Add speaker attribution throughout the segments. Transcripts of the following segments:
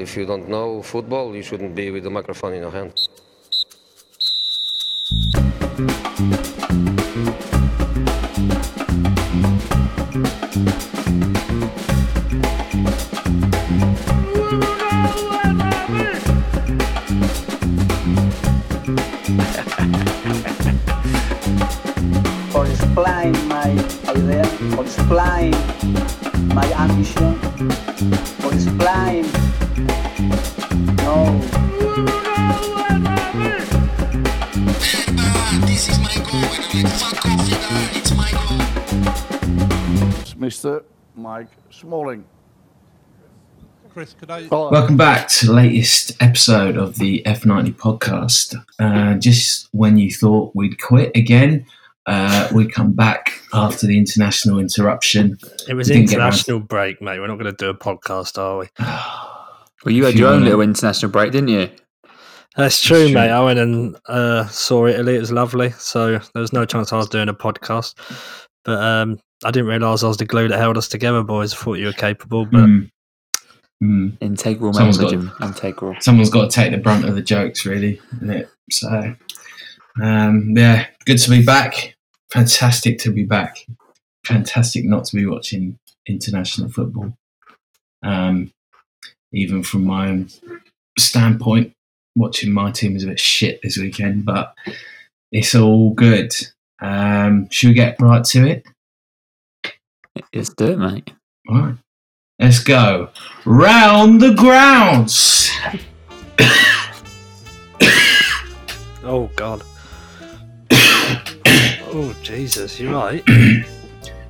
Speaker 1: If you don't know football, you shouldn't be with the microphone in your hand.
Speaker 2: for explain my idea, for explain my ambition, for explain
Speaker 3: Mr. Mike Smalling.
Speaker 4: Chris, could I?
Speaker 5: Welcome back to the latest episode of the F90 podcast. Uh, just when you thought we'd quit again, uh, we come back after the international interruption.
Speaker 6: It was
Speaker 5: Didn't get
Speaker 6: international break, mate. We're not going to do a podcast, are we?
Speaker 7: Well, you had
Speaker 5: If you
Speaker 7: your own
Speaker 5: wanna-
Speaker 7: little international break, didn't you?
Speaker 6: That's true,
Speaker 5: true.
Speaker 6: mate. I went and uh, saw Italy. It was lovely. So there was no chance I was doing a podcast. But um, I didn't realise I was the glue that held us together, boys. I thought you were capable, but
Speaker 5: Mm. Mm.
Speaker 7: Integral
Speaker 5: Someone's
Speaker 7: member,
Speaker 5: got-
Speaker 7: Integral.
Speaker 5: Someone's got to take the brunt of the jokes, really, isn't it? So, um, yeah, good to be back. Fantastic to be back. Fantastic not to be watching international football. Um, even from my own standpoint, watching my team is a bit shit this weekend, but it's all good. Um, should we get right to it?
Speaker 7: Let's do it, mate.
Speaker 5: All right. Let's go. Round the grounds.
Speaker 6: oh god. oh Jesus, you're right.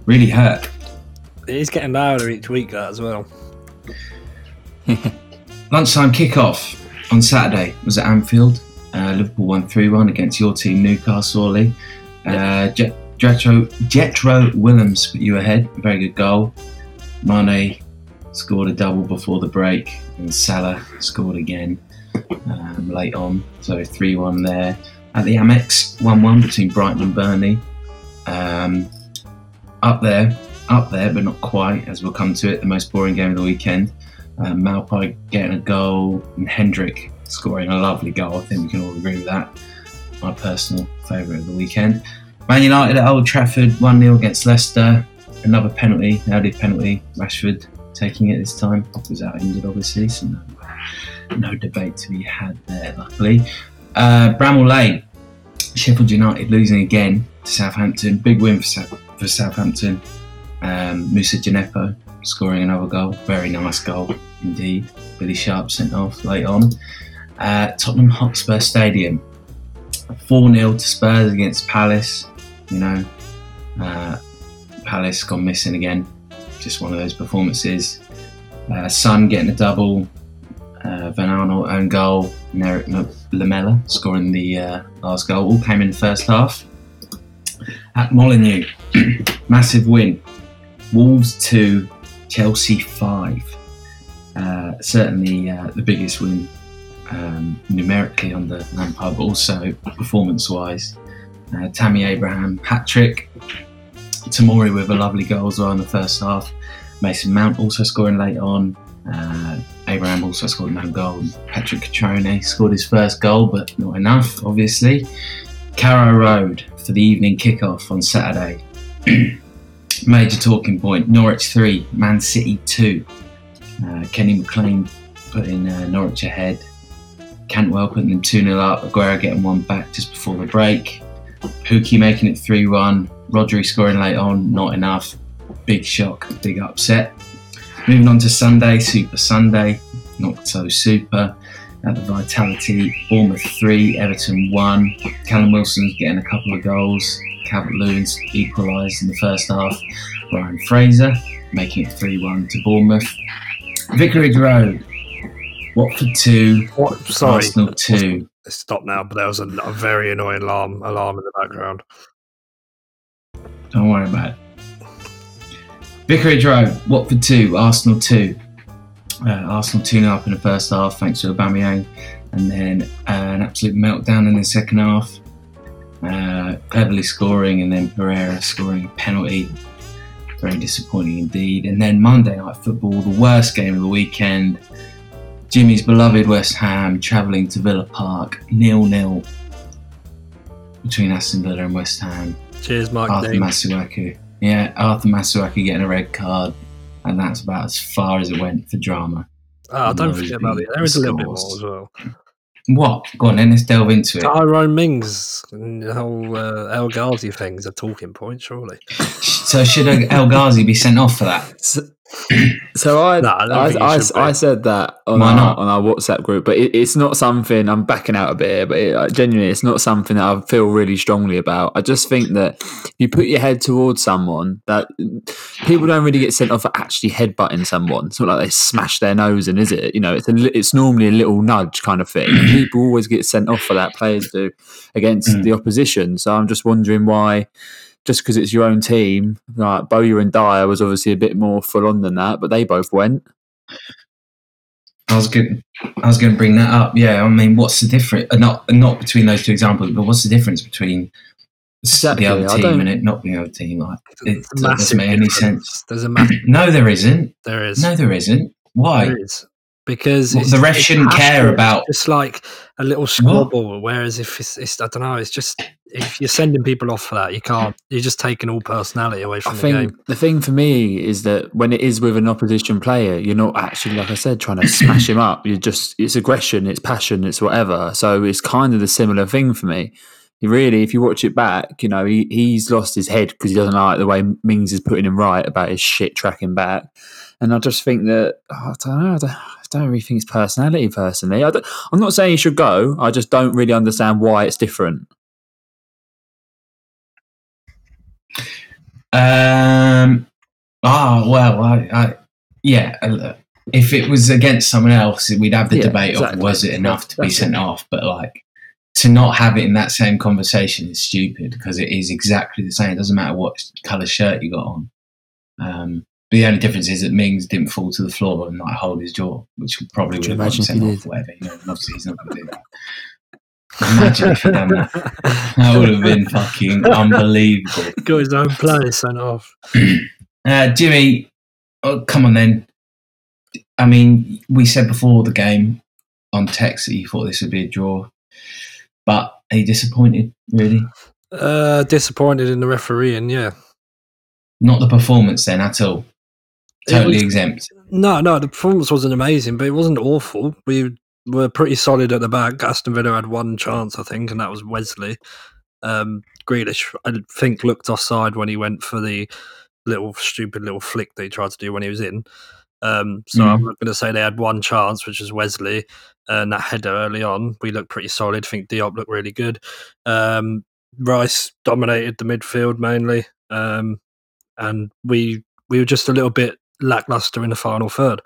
Speaker 5: Really hurt.
Speaker 6: It is getting louder each week, that as well.
Speaker 5: Lunchtime kickoff on Saturday was at Anfield. Uh, Liverpool won 3 1 against your team, Newcastle. Ollie. Uh, Jet- Jetro, Jetro Willems put you ahead. Very good goal. Mane scored a double before the break, and Salah scored again um, late on. So 3 1 there. At the Amex, 1 1 between Brighton and Burnley. Um, up there, up there, but not quite, as we'll come to it, the most boring game of the weekend. Uh, Maupay getting a goal and Hendrick scoring a lovely goal. I think we can all agree with that. My personal favourite of the weekend. Man United at Old Trafford, 1 0 against Leicester. Another penalty, early penalty. Rashford taking it this time. Was out injured, obviously, so no, no debate to be had there, luckily. Uh, Bramall Lane, Sheffield United losing again to Southampton. Big win for, for Southampton. Um, Moussa Djenepo scoring another goal. Very nice goal indeed. Billy Sharp sent off late on. Uh, Tottenham Hotspur Stadium. 4 0 to Spurs against Palace. You know, uh, Palace gone missing again. Just one of those performances. Uh, Son getting a double. Uh, Van Aanholt own goal. And Erik Lamela scoring the uh, last goal. All came in the first half. At Molineux, massive win. Wolves 2, Chelsea 5. Uh, certainly uh, the biggest win um, numerically on the Lampard, but also performance wise. Uh, Tammy Abraham, hat trick. Tomori with a lovely goal as well in the first half. Mason Mount also scoring late on. Uh, Abraham also scored no goal. Patrick Cutrone scored his first goal, but not enough, obviously. Carrow Road for the evening kickoff on Saturday. Major talking point Norwich 3, Man City 2. Uh, Kenny McLean putting uh, Norwich ahead. Cantwell putting them 2 0 up. Aguero getting one back just before the break. Pukki making it 3 1. Rodri scoring late on, not enough. Big shock, big upset. Moving on to Sunday, Super Sunday, not so super. At the Vitality, Bournemouth 3, Everton 1. Callum Wilson's getting a couple of goals. Calvert Lewin's equalised in the first half. Ryan Fraser making it 3 1 to Bournemouth. Vicarage Road, Watford 2,
Speaker 6: What? Sorry.
Speaker 5: Arsenal 2.
Speaker 6: Stop now, but there was a, a very annoying alarm alarm in the background.
Speaker 5: Don't worry about it. Vicarage Road, Watford 2, Arsenal 2. Uh, Arsenal 2 0 up in the first half thanks to Aubameyang, and then uh, an absolute meltdown in the second half. Uh, Cleverley scoring, and then Pereira scoring a penalty. Very disappointing indeed. And then Monday Night Football, the worst game of the weekend. Jimmy's beloved West Ham travelling to Villa Park, nil nil between Aston Villa and West Ham.
Speaker 6: Cheers, Mark.
Speaker 5: Arthur. Masuaku. Yeah, Arthur Masuaku getting a red card, and that's about as far as it went for drama.
Speaker 6: Oh, don't forget about it. There is a little bit more as well.
Speaker 5: What? Go on, then let's delve into it.
Speaker 6: Tyrone Mings and the whole uh, El Ghazi thing is a talking point, surely.
Speaker 5: So should El Ghazi be sent off for that?
Speaker 7: So, I,
Speaker 6: No, I
Speaker 7: I, I. I said that on our, on our WhatsApp group, but it, it's not something I'm backing out a bit here. But it, genuinely, it's not something that I feel really strongly about. I just think that if you put your head towards someone, that people don't really get sent off for actually headbutting someone. It's not like they smash their nose and is it? You know, it's a, it's normally a little nudge kind of thing. people always get sent off for that. Players do against
Speaker 5: Mm.
Speaker 7: the opposition. So I'm just wondering why just because it's your own team, like Bowyer and Dyer was obviously a bit more full on than that, but they both went.
Speaker 5: I was going. I was going to bring that up. Yeah, I mean, what's the difference? Uh, not not between those two examples, but what's the difference between
Speaker 7: Exactly,
Speaker 5: the other team and it not being the other team? Like, it doesn't make any
Speaker 6: difference.
Speaker 5: sense.
Speaker 6: There's a massive.
Speaker 5: No, there isn't.
Speaker 6: There is.
Speaker 5: No, there isn't. Why?
Speaker 6: There is. Because
Speaker 5: Well, the ref
Speaker 6: it's
Speaker 5: shouldn't care
Speaker 6: passionate.
Speaker 5: about-
Speaker 6: It's like a little squabble. Whereas if it's, it's, I don't know, it's just if you're sending people off for that, you can't. You're just taking all personality away
Speaker 7: I
Speaker 6: from the
Speaker 7: think
Speaker 6: game.
Speaker 7: the thing for me is that when it is with an opposition player, you're not actually, like I said, trying to smash him up. You're just, it's aggression, it's passion, it's whatever. So it's kind of the similar thing for me. He really, if you watch it back, you know, he, he's lost his head because he doesn't like the way Mings is putting him right about his shit tracking back. And I just think that, oh, I don't know, I don't, I don't really think it's personality personally. I I'm not saying he should go. I just don't really understand why it's different.
Speaker 5: Um. Ah, well, I, I, yeah. uh, If it was against someone else, we'd have the
Speaker 7: Yeah,
Speaker 5: debate
Speaker 7: exactly.
Speaker 5: of was it enough to be
Speaker 7: That's
Speaker 5: sent
Speaker 7: it.
Speaker 5: off. But like to not have it in that same conversation is stupid because it is exactly the same. It doesn't matter what colour shirt you got on. Um, the only difference is that Mings didn't fall to the floor and like hold his jaw, which probably
Speaker 7: Could
Speaker 5: would have gotten
Speaker 7: imagine
Speaker 5: sent off. Whatever, you know. Obviously, he's not going to do that. Imagine if he'd done that. That would have been fucking unbelievable.
Speaker 6: Got his own player sent off.
Speaker 5: Uh, Jimmy, oh, come on then. I mean, we said before the game on text that you thought this would be a draw, but are you disappointed, really?
Speaker 6: Uh, disappointed in the refereeing, yeah.
Speaker 5: Not the performance then at all. Totally
Speaker 6: was-
Speaker 5: exempt.
Speaker 6: No, no, the performance wasn't amazing, but it wasn't awful. We were pretty solid at the back. Aston Villa had one chance, I think, and that was Wesley. Um, Grealish, I think, looked offside when he went for the little stupid little flick that he tried to do when he was in. Um, so I'm
Speaker 5: Mhm.
Speaker 6: not going to say they had one chance, which was Wesley, and that header early on. We looked pretty solid. I think Diop looked really good. Um, Rice dominated the midfield mainly, um, and we we were just a little bit lackluster in the final third.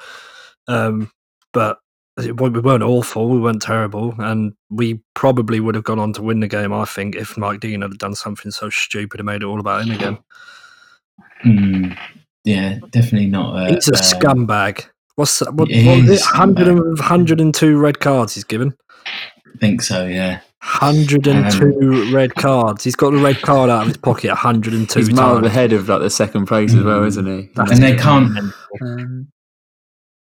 Speaker 6: Um, but we weren't awful, we weren't terrible, and we probably would have gone on to win the game. I think if Mike Dean had done something so stupid and made it all about him again.
Speaker 5: Hmm. yeah, definitely not. A,
Speaker 6: He's a
Speaker 5: um,
Speaker 6: scumbag. What's that? What, what was
Speaker 5: is
Speaker 6: it?
Speaker 5: a
Speaker 6: 100 102 red cards he's given.
Speaker 5: I think so. Yeah.
Speaker 6: 102 red cards. He's got the red card out of his pocket 102
Speaker 7: He's miles
Speaker 6: times.
Speaker 7: ahead of like the second place as well,
Speaker 5: Mm.
Speaker 7: isn't he?
Speaker 6: That's
Speaker 5: And they can't.
Speaker 7: Um,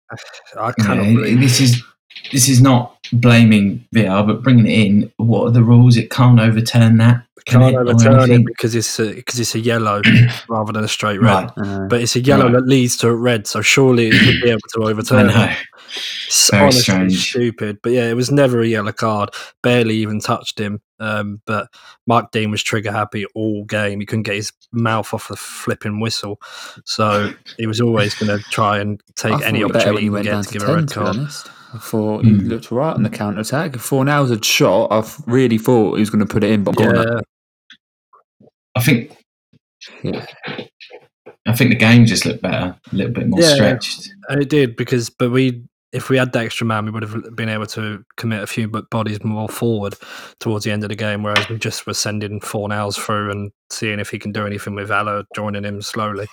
Speaker 6: I
Speaker 5: you
Speaker 6: cannot
Speaker 5: know,
Speaker 6: believe
Speaker 5: this is this is not blaming VR, but bringing it in. What are the rules? It can't overturn that. Can
Speaker 6: can't
Speaker 5: it,
Speaker 6: overturn it because it's a, because it's a yellow rather than a straight red.
Speaker 5: Right.
Speaker 7: uh,
Speaker 6: But it's a yellow
Speaker 5: Right.
Speaker 6: that leads to a red, so surely it should be able to
Speaker 5: I
Speaker 6: overturn it.
Speaker 5: know.
Speaker 6: It's
Speaker 5: Very
Speaker 6: honestly
Speaker 5: strange.
Speaker 6: stupid. But yeah, it was never a yellow card. Barely even touched him. Um, but Mark Dean was trigger happy all game. He couldn't get his mouth off the flipping whistle, so he was always going to try and take
Speaker 7: I
Speaker 6: any opportunity
Speaker 7: when he
Speaker 6: he
Speaker 7: went
Speaker 6: get to
Speaker 7: to
Speaker 6: give a
Speaker 7: 10,
Speaker 6: red
Speaker 7: to be
Speaker 6: card.
Speaker 7: honest. I thought he
Speaker 5: Mm.
Speaker 7: looked all right on the counter attack. If Fornals had shot, I really thought he was going to put it in. But
Speaker 6: Yeah,
Speaker 5: I think
Speaker 7: yeah.
Speaker 5: I think the game just looked better, a little bit more
Speaker 6: Yeah.
Speaker 5: stretched.
Speaker 6: and it did because, but we. If we had the extra man, we would have been able to commit a few bodies more forward towards the end of the game. Whereas we just were sending Fornals through and seeing if he can do anything with Valor joining him slowly.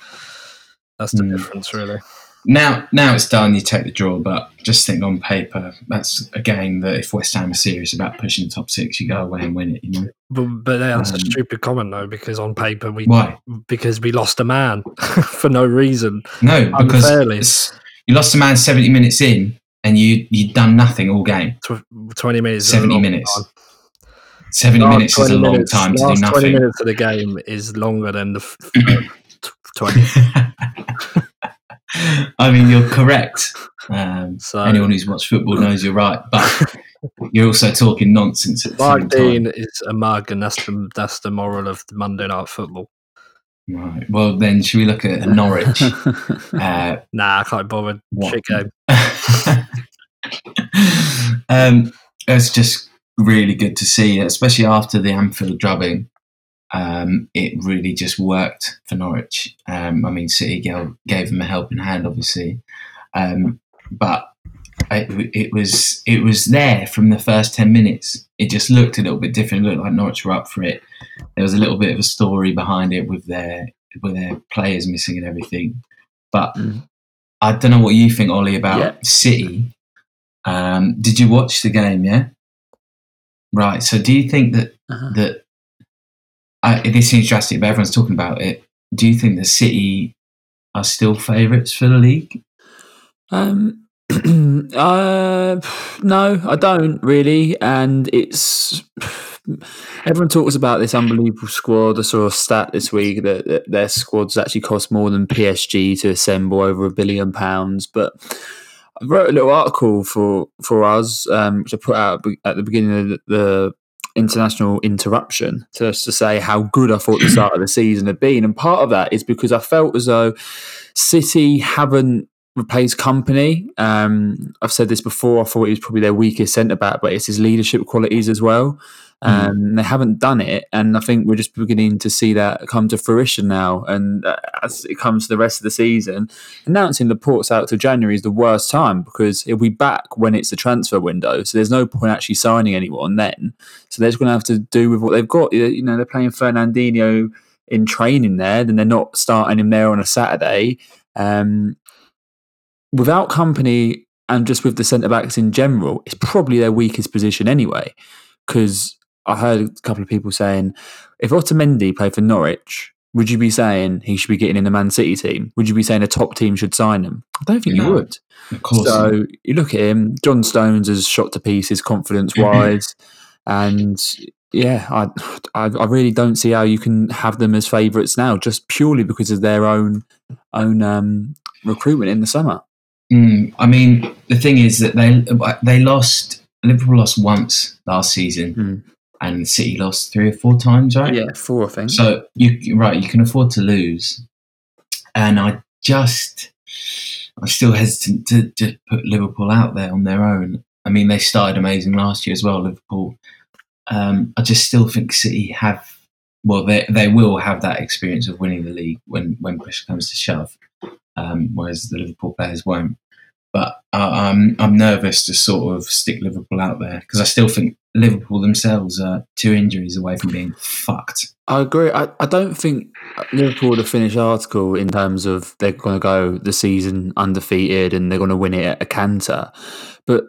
Speaker 6: That's the
Speaker 5: Mm.
Speaker 6: difference, really.
Speaker 5: Now, now it's done. You take the draw, but just think on paper, that's a game that if West Ham are serious about pushing the top six, you go away and win it. You know
Speaker 6: But, but that's a
Speaker 5: Um,
Speaker 6: stupid comment though, because on paper we
Speaker 5: why?
Speaker 6: because we lost a man for no reason.
Speaker 5: No, because
Speaker 6: Unfairly.
Speaker 5: it's- you lost a man seventy minutes in, and you you'd done nothing all game.
Speaker 6: Twenty minutes.
Speaker 5: 70 minutes.
Speaker 6: time.
Speaker 5: Seventy
Speaker 6: Last
Speaker 5: minutes is a long
Speaker 6: minutes-
Speaker 5: time to do nothing.
Speaker 6: minutes of the game is longer than the f- f- twenty.
Speaker 5: I mean, you're correct. Um,
Speaker 6: So-
Speaker 5: anyone who's watched football knows you're right, but you're also talking nonsense at the
Speaker 6: Mark
Speaker 5: same time.
Speaker 6: Dean is a mug, and that's the that's the moral of the Monday Night Football.
Speaker 5: Right. Well, then, should we look at Norwich? uh,
Speaker 6: Nah, I can't bother.
Speaker 5: What?
Speaker 6: Shit game.
Speaker 5: um, it's just really good to see, especially after the Anfield drubbing. Um, it really just worked for Norwich. Um, I mean, City gave, gave them a helping hand, obviously, um, but it, it was it was there from the first ten minutes. It just looked a little bit different. It looked like Norwich were up for it. There was a little bit of a story behind it with their with their players missing and everything, but.
Speaker 7: Mm.
Speaker 5: I don't know what you think, Ollie, about
Speaker 7: Yeah.
Speaker 5: City. Um, did you watch the game? Yeah. Right. So, do you think that
Speaker 7: Uh-huh.
Speaker 5: that I, this seems drastic, but everyone's talking about it? Do you think the City are still favourites for the league?
Speaker 7: Um, uh, no, I don't really. And it's everyone talks about this unbelievable squad. I saw a stat this week that, that their squads actually cost more than PSG to assemble, over a billion pounds. But I wrote a little article for for us, um, which I put out at the beginning of the, the international interruption, just to say how good I thought the start of the season had been. And part of that is because I felt as though City haven't replaced Kompany. Um, I've said this before. I thought he was probably their weakest centre back, but it's his leadership qualities as well. Um, They haven't done it, and I think we're just beginning to see that come to fruition now. And uh, as it comes to the rest of the season, announcing the ports out to January is the worst time because it'll be back when it's the transfer window. So there's no point actually signing anyone then. So they're just going to have to do with what they've got. You know, they're playing Fernandinho in training there, then they're not starting him there on a Saturday. Um, without Kompany and just with the centre backs in general, it's probably their weakest position anyway. Because I heard a couple of people saying, if Otamendi played for Norwich, would you be saying he should be getting in the Man City team? Would you be saying a top team should sign him? I don't think you would.
Speaker 5: Of course.
Speaker 7: So you look at him, John Stones has shot to pieces confidence wise. and yeah, I, I I really don't see how you can have them as favourites now, just purely because of their own own um, recruitment in the summer.
Speaker 5: Mm, I mean, the thing is that they they lost. Liverpool lost once last season,
Speaker 7: Mm.
Speaker 5: And City lost three or four times, right?
Speaker 7: Yeah, four I think.
Speaker 5: So you right, you can afford to lose, and I just I'm still hesitant to, to put Liverpool out there on their own. I mean, they started amazing last year as well, Liverpool. Um, I just still think City have well, they they will have that experience of winning the league when when push comes to shove, um, whereas the Liverpool players won't. But uh, I'm I'm nervous to sort of stick Liverpool out there because I still think Liverpool themselves are two injuries away from being fucked.
Speaker 7: I agree. I, I don't think Liverpool the finished article in terms of they're going to go the season undefeated and they're going to win it at a canter. But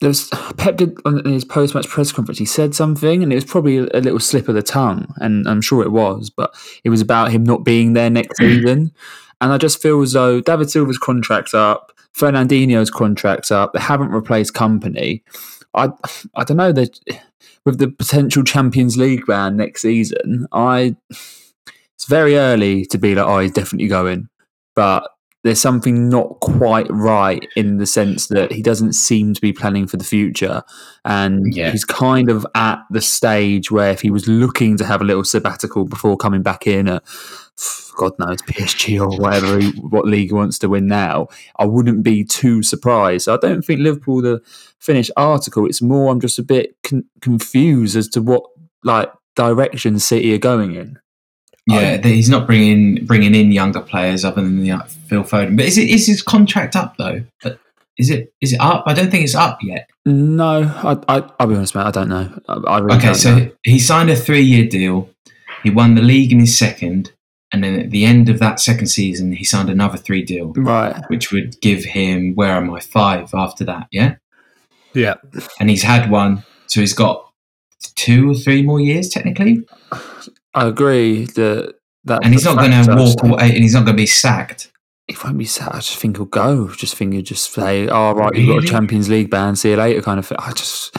Speaker 7: there's Pep did on his post match press conference. He said something, and it was probably a little slip of the tongue, and I'm sure it was. But it was about him not being there next season, and I just feel as though David Silva's contract's up, Fernandinho's contract's up. They haven't replaced Kompany. I I don't know that with the potential Champions League ban next season, I it's very early to be like, oh, he's definitely going. But there's something not quite right in the sense that he doesn't seem to be planning for the future. And
Speaker 5: Yeah.
Speaker 7: he's kind of at the stage where if he was looking to have a little sabbatical before coming back in at God knows PSG or whatever he, what league he wants to win now, I wouldn't be too surprised. I don't think Liverpool the finished article. It's more I'm just a bit con- confused as to what like direction City are going in.
Speaker 5: Yeah, that he's not bringing bringing in younger players other than the, uh, Phil Foden. But is it is his contract up though? But Is it is it up? I don't think it's up yet.
Speaker 7: No, I, I I'll be honest, mate. I don't know. I, I really
Speaker 5: Okay,
Speaker 7: don't
Speaker 5: so
Speaker 7: know.
Speaker 5: he signed a three year deal. He won the league in his second, and then at the end of that second season, he signed another three deal,
Speaker 7: right.
Speaker 5: which would give him where am I five after that? Yeah,
Speaker 6: Yeah.
Speaker 5: and he's had one, so he's got two or three more years technically,
Speaker 7: I agree that that
Speaker 5: and he's not going to walk away, and he's not going to be sacked
Speaker 7: he won't be sacked. I just think he'll go. Just think he'll just say, "Oh, right, you've got a Champions League ban. See you later." Kind of. Thing. I just,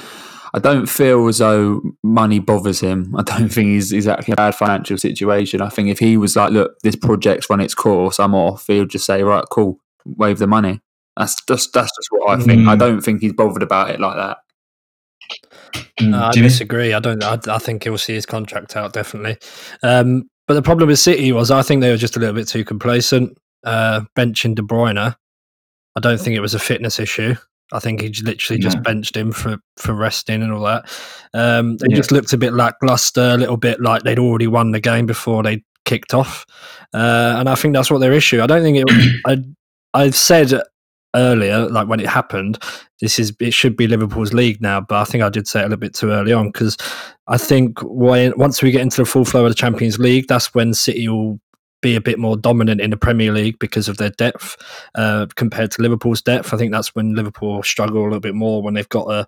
Speaker 7: I don't feel as though money bothers him. I don't think he's exactly in a bad financial situation. I think if he was like, "Look, this project's run its course. I'm off," he'll just say, "Right, cool, wave the money." That's just that's just what I think. I
Speaker 5: Mm.
Speaker 7: don't think he's bothered about it like that.
Speaker 5: Mm,
Speaker 6: I
Speaker 5: Jimmy?
Speaker 6: disagree. I don't. I, I think he'll see his contract out definitely. Um, but the problem with City was I think they were just a little bit too complacent. Uh, benching De Bruyne, I don't think it was a fitness issue. I think he literally just benched him for, for resting and all that. Um, they
Speaker 5: Yeah.
Speaker 6: just looked a bit lackluster, a little bit like they'd already won the game before they kicked off. Uh, and I think that's what their issue. I don't think it. I I've said earlier, like when it happened, this is it should be Liverpool's league now, but I think I did say it a little bit too early on because I think when once we get into the full flow of the Champions League, that's when City will be a bit more dominant in the Premier League because of their depth uh, compared to Liverpool's depth. I think that's when Liverpool struggle a little bit more when they've got a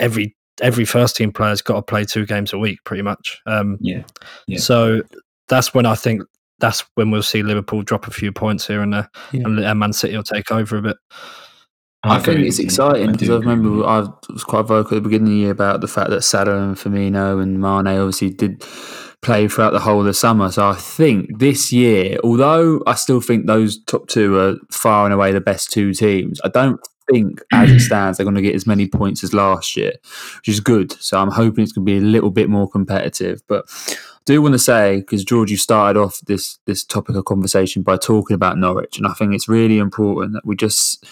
Speaker 6: every every first team player's got to play two games a week pretty much. Um,
Speaker 5: Yeah. Yeah.
Speaker 6: So that's when I think that's when we'll see Liverpool drop a few points here and there,
Speaker 7: Yeah.
Speaker 6: and uh, Man City will take over a bit.
Speaker 7: I,
Speaker 5: agree
Speaker 7: think it's exciting because
Speaker 5: do
Speaker 7: I remember. I was quite vocal at the beginning of the year about the fact that Salah and Firmino and Mane obviously did play throughout the whole of the summer. So I think this year, although I still think those top two are far and away the best two teams, I don't think as it stands they're going to get as many points as last year, which is good. So I'm hoping it's going to be a little bit more competitive. But I do want to say because George, you started off this this topic of conversation by talking about Norwich, and I think it's really important that we just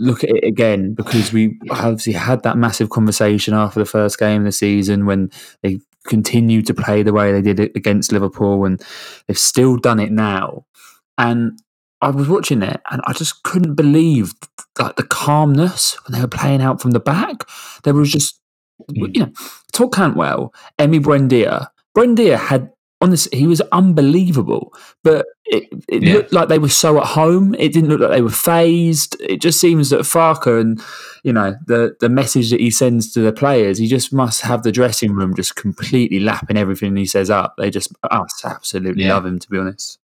Speaker 7: look at it again because we obviously had that massive conversation after the first game of the season when they continued to play the way they did it against Liverpool, and they've still done it now. And I was watching it, and I just couldn't believe like the calmness when they were playing out from the back. There was just,
Speaker 5: Mm.
Speaker 7: you know, talk Cantwell, Emi Buendia. Buendia had honestly, he was unbelievable, but it, it
Speaker 5: Yeah.
Speaker 7: looked like they were so at home. It didn't look like they were phased. It just seems that Farke and you know the the message that he sends to the players, he just must have the dressing room just completely lapping everything he says up. They just us absolutely
Speaker 5: Yeah.
Speaker 7: love him, to be honest.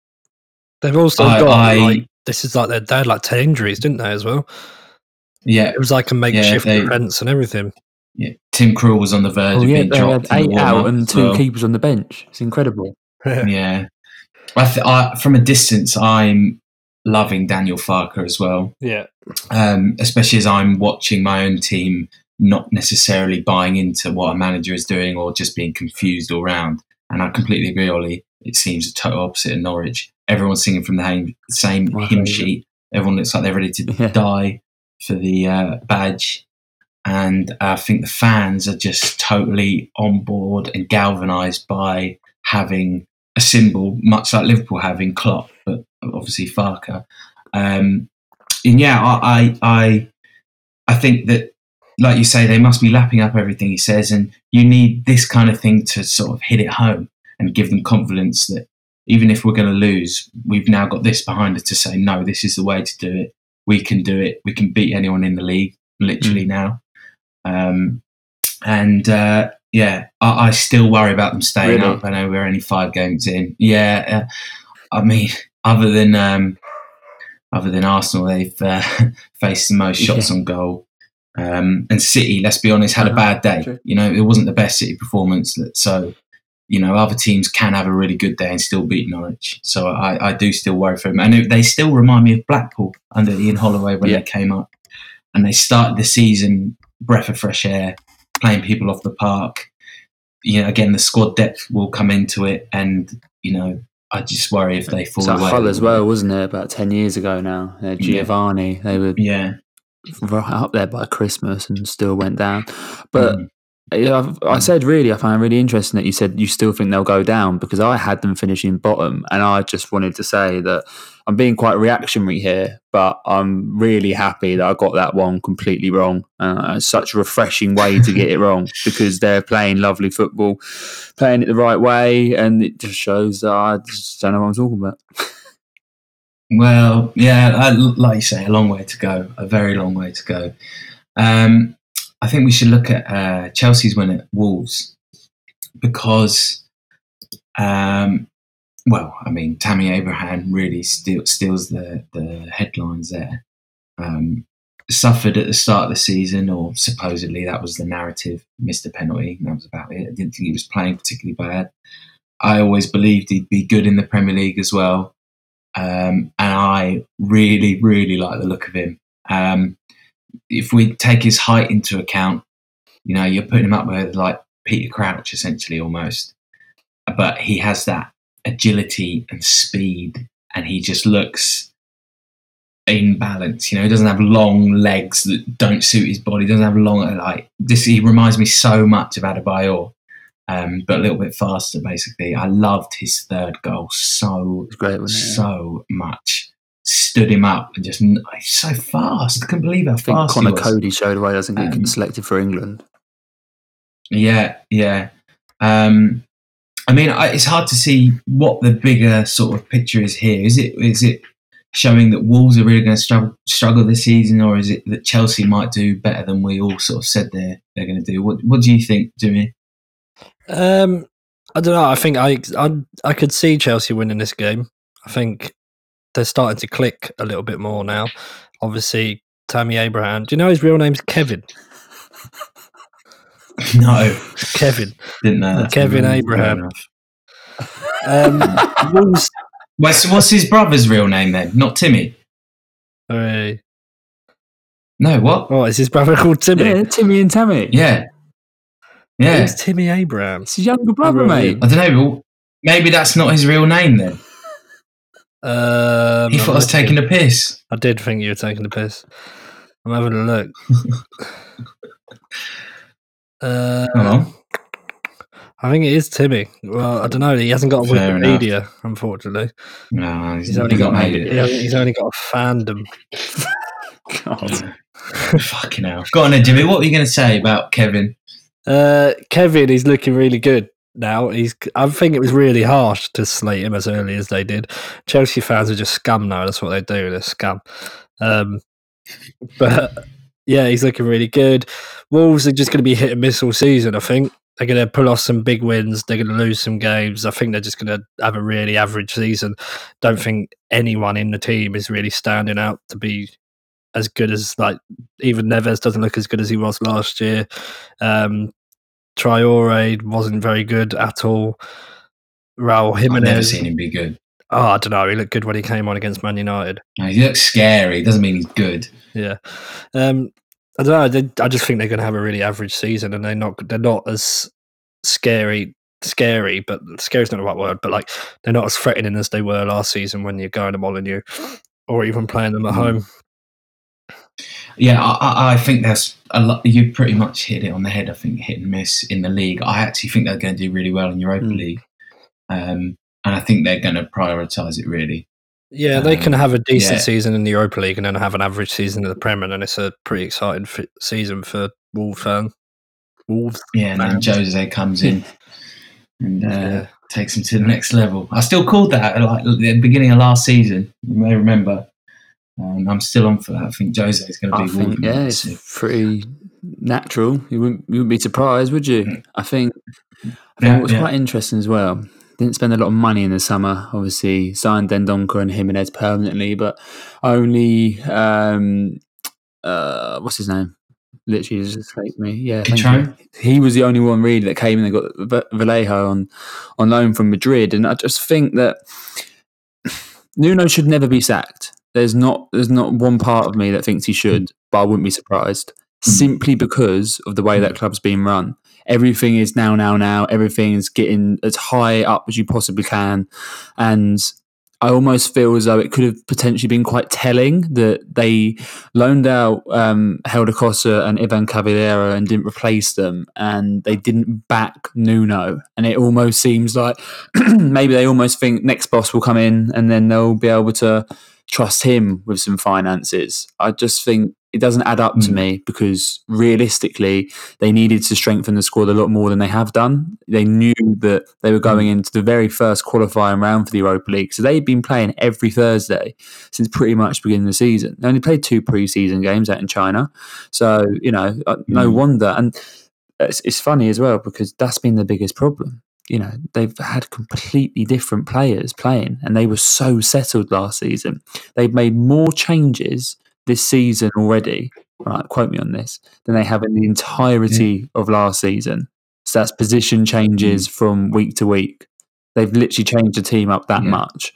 Speaker 6: They've also
Speaker 5: I-
Speaker 6: got
Speaker 5: I-
Speaker 6: like this is like their they had like ten injuries, didn't they? As well,
Speaker 5: Yeah,
Speaker 6: it was like a makeshift
Speaker 5: they-
Speaker 6: defense and everything.
Speaker 5: Yeah. Tim Krul was on the verge
Speaker 7: Oh
Speaker 5: of
Speaker 7: yeah,
Speaker 5: being
Speaker 7: they
Speaker 5: dropped. in
Speaker 7: eight out and two
Speaker 5: well.
Speaker 7: keepers on the bench. It's incredible.
Speaker 5: Yeah, I, th- I from a distance, I'm loving Daniel Farke as well.
Speaker 6: yeah,
Speaker 5: um, especially as I'm watching my own team not necessarily buying into what a manager is doing or just being confused all round. And I completely agree, Ollie. It seems the total opposite in Norwich. Everyone's singing from the same, same hymn sheet. Everyone looks like they're ready to
Speaker 7: Yeah.
Speaker 5: die for the uh, badge. And I think the fans are just totally on board and galvanised by having a symbol, much like Liverpool having Klopp, but obviously Farke. Um, and yeah, I, I, I, I think that, like you say, they must be lapping up everything he says, and you need this kind of thing to sort of hit it home and give them confidence that even if we're going to lose, we've now got this behind us to say, no, this is the way to do it. We can do it. We can beat anyone in the league, literally now. Um, and uh, yeah, I, I still worry about them staying
Speaker 7: Really?
Speaker 5: up. I know we're only five games in. Yeah, uh, I mean, other than um, other than Arsenal, they've uh, faced the most shots on goal. Um, and City, let's be honest, had a
Speaker 7: Uh-huh,
Speaker 5: bad day.
Speaker 7: true.
Speaker 5: You know, it wasn't the best City performance. that- So, you know, other teams can have a really good day and still beat Norwich. So I, I do still worry for them. And they still remind me of Blackpool under Ian Holloway when
Speaker 7: Yeah.
Speaker 5: they came up. And they started the season breath of fresh air, playing people off the park. You know, again, the squad depth will come into it. And, you know, I just worry if they fall
Speaker 7: It's like
Speaker 5: away.
Speaker 7: Hull as well, wasn't it? About ten years ago now. Uh, Giovanni, they were
Speaker 5: Yeah.
Speaker 7: right up there by Christmas and still went down. But
Speaker 5: Mm.
Speaker 7: Yeah, I've, I said really, I find it really interesting that you said you still think they'll go down because I had them finishing bottom, and I just wanted to say that I'm being quite reactionary here, but I'm really happy that I got that one completely wrong. Uh, it's such a refreshing way to get it wrong because they're playing lovely football, playing it the right way, and it just shows that I just don't know what I'm talking about.
Speaker 5: Well, yeah, I, like you say, a long way to go, a very long way to go. Um, I think we should look at uh, Chelsea's win at Wolves because um, well, I mean, Tammy Abraham really steal, steals the the headlines there. Um, suffered at the start of the season, or supposedly that was the narrative. Missed a penalty, that was about it. I didn't think he was playing particularly bad. I always believed he'd be good in the Premier League as well, um, and I really, really like the look of him. Um, if we take his height into account, you know, you're putting him up with like Peter Crouch essentially almost, but he has that agility and speed, and he just looks in balance. You know, he doesn't have long legs that don't suit his body. He doesn't have long like this. He reminds me so much of Adebayor, um, but a little bit faster. Basically, I loved his third goal so
Speaker 7: great,
Speaker 5: so much. Stood him up and just he's so fast. I can't believe how
Speaker 7: I think
Speaker 5: fast
Speaker 7: Conor
Speaker 5: he was.
Speaker 7: Coady showed why he doesn't get
Speaker 5: Um,
Speaker 7: selected for England.
Speaker 5: Yeah, yeah. Um, I mean, I, it's hard to see what the bigger sort of picture is here. Is it is it showing that Wolves are really going to struggle struggle this season, or is it that Chelsea might do better than we all sort of said they're they're going to do? What What do you think, Jimmy?
Speaker 6: Um, I don't know. I think I, I I could see Chelsea winning this game. I think they're starting to click a little bit more now. Obviously, Tammy Abraham. Do you know his real name's Kevin?
Speaker 5: No,
Speaker 6: Kevin.
Speaker 5: didn't know.
Speaker 6: Kevin
Speaker 5: Fair
Speaker 6: Abraham. Um, Wolves.
Speaker 5: What's what's his brother's real name then? Not Timmy.
Speaker 6: Uh,
Speaker 5: No, what?
Speaker 6: oh, is his brother called Timmy?
Speaker 7: Yeah, Timmy and Tammy.
Speaker 5: Yeah, yeah.
Speaker 6: Who's Timmy Abraham?
Speaker 7: It's his younger brother,
Speaker 6: Right.
Speaker 7: mate.
Speaker 5: I don't know. Maybe that's not his real name then.
Speaker 6: Um,
Speaker 5: thought I was taking a piss.
Speaker 6: I did think you were taking a piss. I'm having a look. uh,
Speaker 5: Come.
Speaker 6: I think it is Timmy. Well, I don't know. He hasn't got a
Speaker 5: Fair enough.
Speaker 6: Wikipedia, unfortunately.
Speaker 5: No, he's,
Speaker 6: He's only got he he's only got a fandom.
Speaker 7: God.
Speaker 5: Fucking hell. Go on then, Jimmy. What were you going to say about Kevin?
Speaker 6: Uh, Kevin, he's looking really good now. He's. I think it was really harsh to slate him as early as they did. Chelsea fans are just scum now. That's what they do. They're scum. Um, but yeah, he's looking really good. Wolves are just going to be hit and miss all season. I think they're going to pull off some big wins. They're going to lose some games. I think they're just going to have a really average season. Don't think anyone in the team is really standing out to be as good as like even Neves doesn't look as good as he was last year. Um, Traore wasn't very good at all. Raul Jimenez.
Speaker 5: I've never seen him be good.
Speaker 6: Oh, I don't know. He looked good when he came on against Man United.
Speaker 5: No, he looks scary. Doesn't mean he's good.
Speaker 6: Yeah. Um, I don't know. They, I just think they're going to have a really average season, and they're not. They're not as scary. Scary, but scary is not the right word. But like, they're not as threatening as they were last season when you're going to Molineux, or even playing them at
Speaker 5: Mm.
Speaker 6: home.
Speaker 5: Yeah, I, I- think there's a lot. You pretty much hit it on the head. I think hit and miss in the league. I actually think they're going to do really well in Europa
Speaker 7: Mm.
Speaker 5: League, um, and I think they're going to prioritise it really.
Speaker 6: Yeah, they can
Speaker 5: Um,
Speaker 6: have a decent
Speaker 5: yeah.
Speaker 6: season in the Europa League and then have an average season in the Premier, and it's a pretty exciting fi- season for Wolves fans. Wolves.
Speaker 5: Yeah, and then Jose comes in and uh,
Speaker 6: Yeah.
Speaker 5: takes them to the next level. I still called that like at the beginning of last season. You may remember. Um, I'm still on for that. I think Jose is going to be.
Speaker 7: I
Speaker 5: think,
Speaker 7: yeah, it's pretty natural. You wouldn't, you wouldn't be surprised, would you? I think, I think
Speaker 5: Yeah,
Speaker 7: what's
Speaker 5: yeah.
Speaker 7: quite interesting as well, didn't spend a lot of money in the summer, obviously, signed Dendoncker and Jimenez permanently, but only, um, uh, what's his name? Literally just escaped me. Yeah, He was the only one really that came in and got Vallejo on, on loan from Madrid. And I just think that Nuno should never be sacked. There's not there's not one part of me that thinks he should, hmm. but I wouldn't be surprised. Hmm. Simply because of the way that hmm. club's been run. Everything is now, now, now. Everything is getting as high up as you possibly can. And I almost feel as though it could have potentially been quite telling that they loaned out um, Helder Costa and Ivan Cavaleiro and didn't replace them, and they didn't back Nuno. And it almost seems like maybe they almost think next boss will come in and then they'll be able to trust him with some finances. I just think it doesn't add up to
Speaker 5: Mm.
Speaker 7: me because realistically, they needed to strengthen the squad a lot more than they have done. They knew that they were going into the very first qualifying round for the Europa League. So they've been playing every Thursday since pretty much the beginning of the season. They only played two preseason games out in China. So, you know, uh, no
Speaker 5: Mm.
Speaker 7: wonder. And it's, it's funny as well because that's been the biggest problem. You know they've had completely different players playing, and they were so settled last season. They've made more changes this season already. Right, quote me on this than they have in the entirety of last season. So that's position changes mm. from week to week. They've literally changed the team up that
Speaker 5: Yeah.
Speaker 7: much,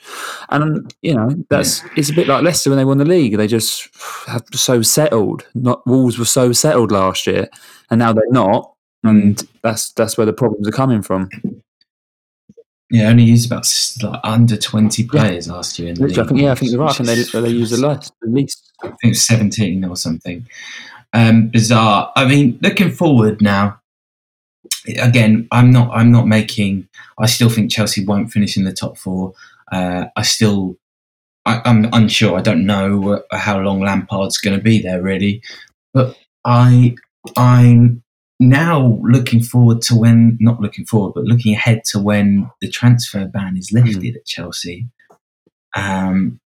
Speaker 7: and you know that's it's a bit like Leicester when they won the league. They just have so settled. Not Wolves were so settled last year, and now they're not, mm. and that's that's where the problems are coming from.
Speaker 5: Yeah, only used about like under twenty players last year. In the
Speaker 7: Literally, I
Speaker 5: league,
Speaker 7: think yeah, I think you're right.
Speaker 5: and
Speaker 7: they they use the least, the least.
Speaker 5: I think it's 17 or something. Um, bizarre. I mean, looking forward now. Again, I'm not. I'm not making. I still think Chelsea won't finish in the top four. Uh, I still. I, I'm unsure. I don't know how long Lampard's going to be there, really. But I, I'm now looking forward to when. Not looking forward, but looking ahead to when the transfer ban is lifted at Chelsea. Um,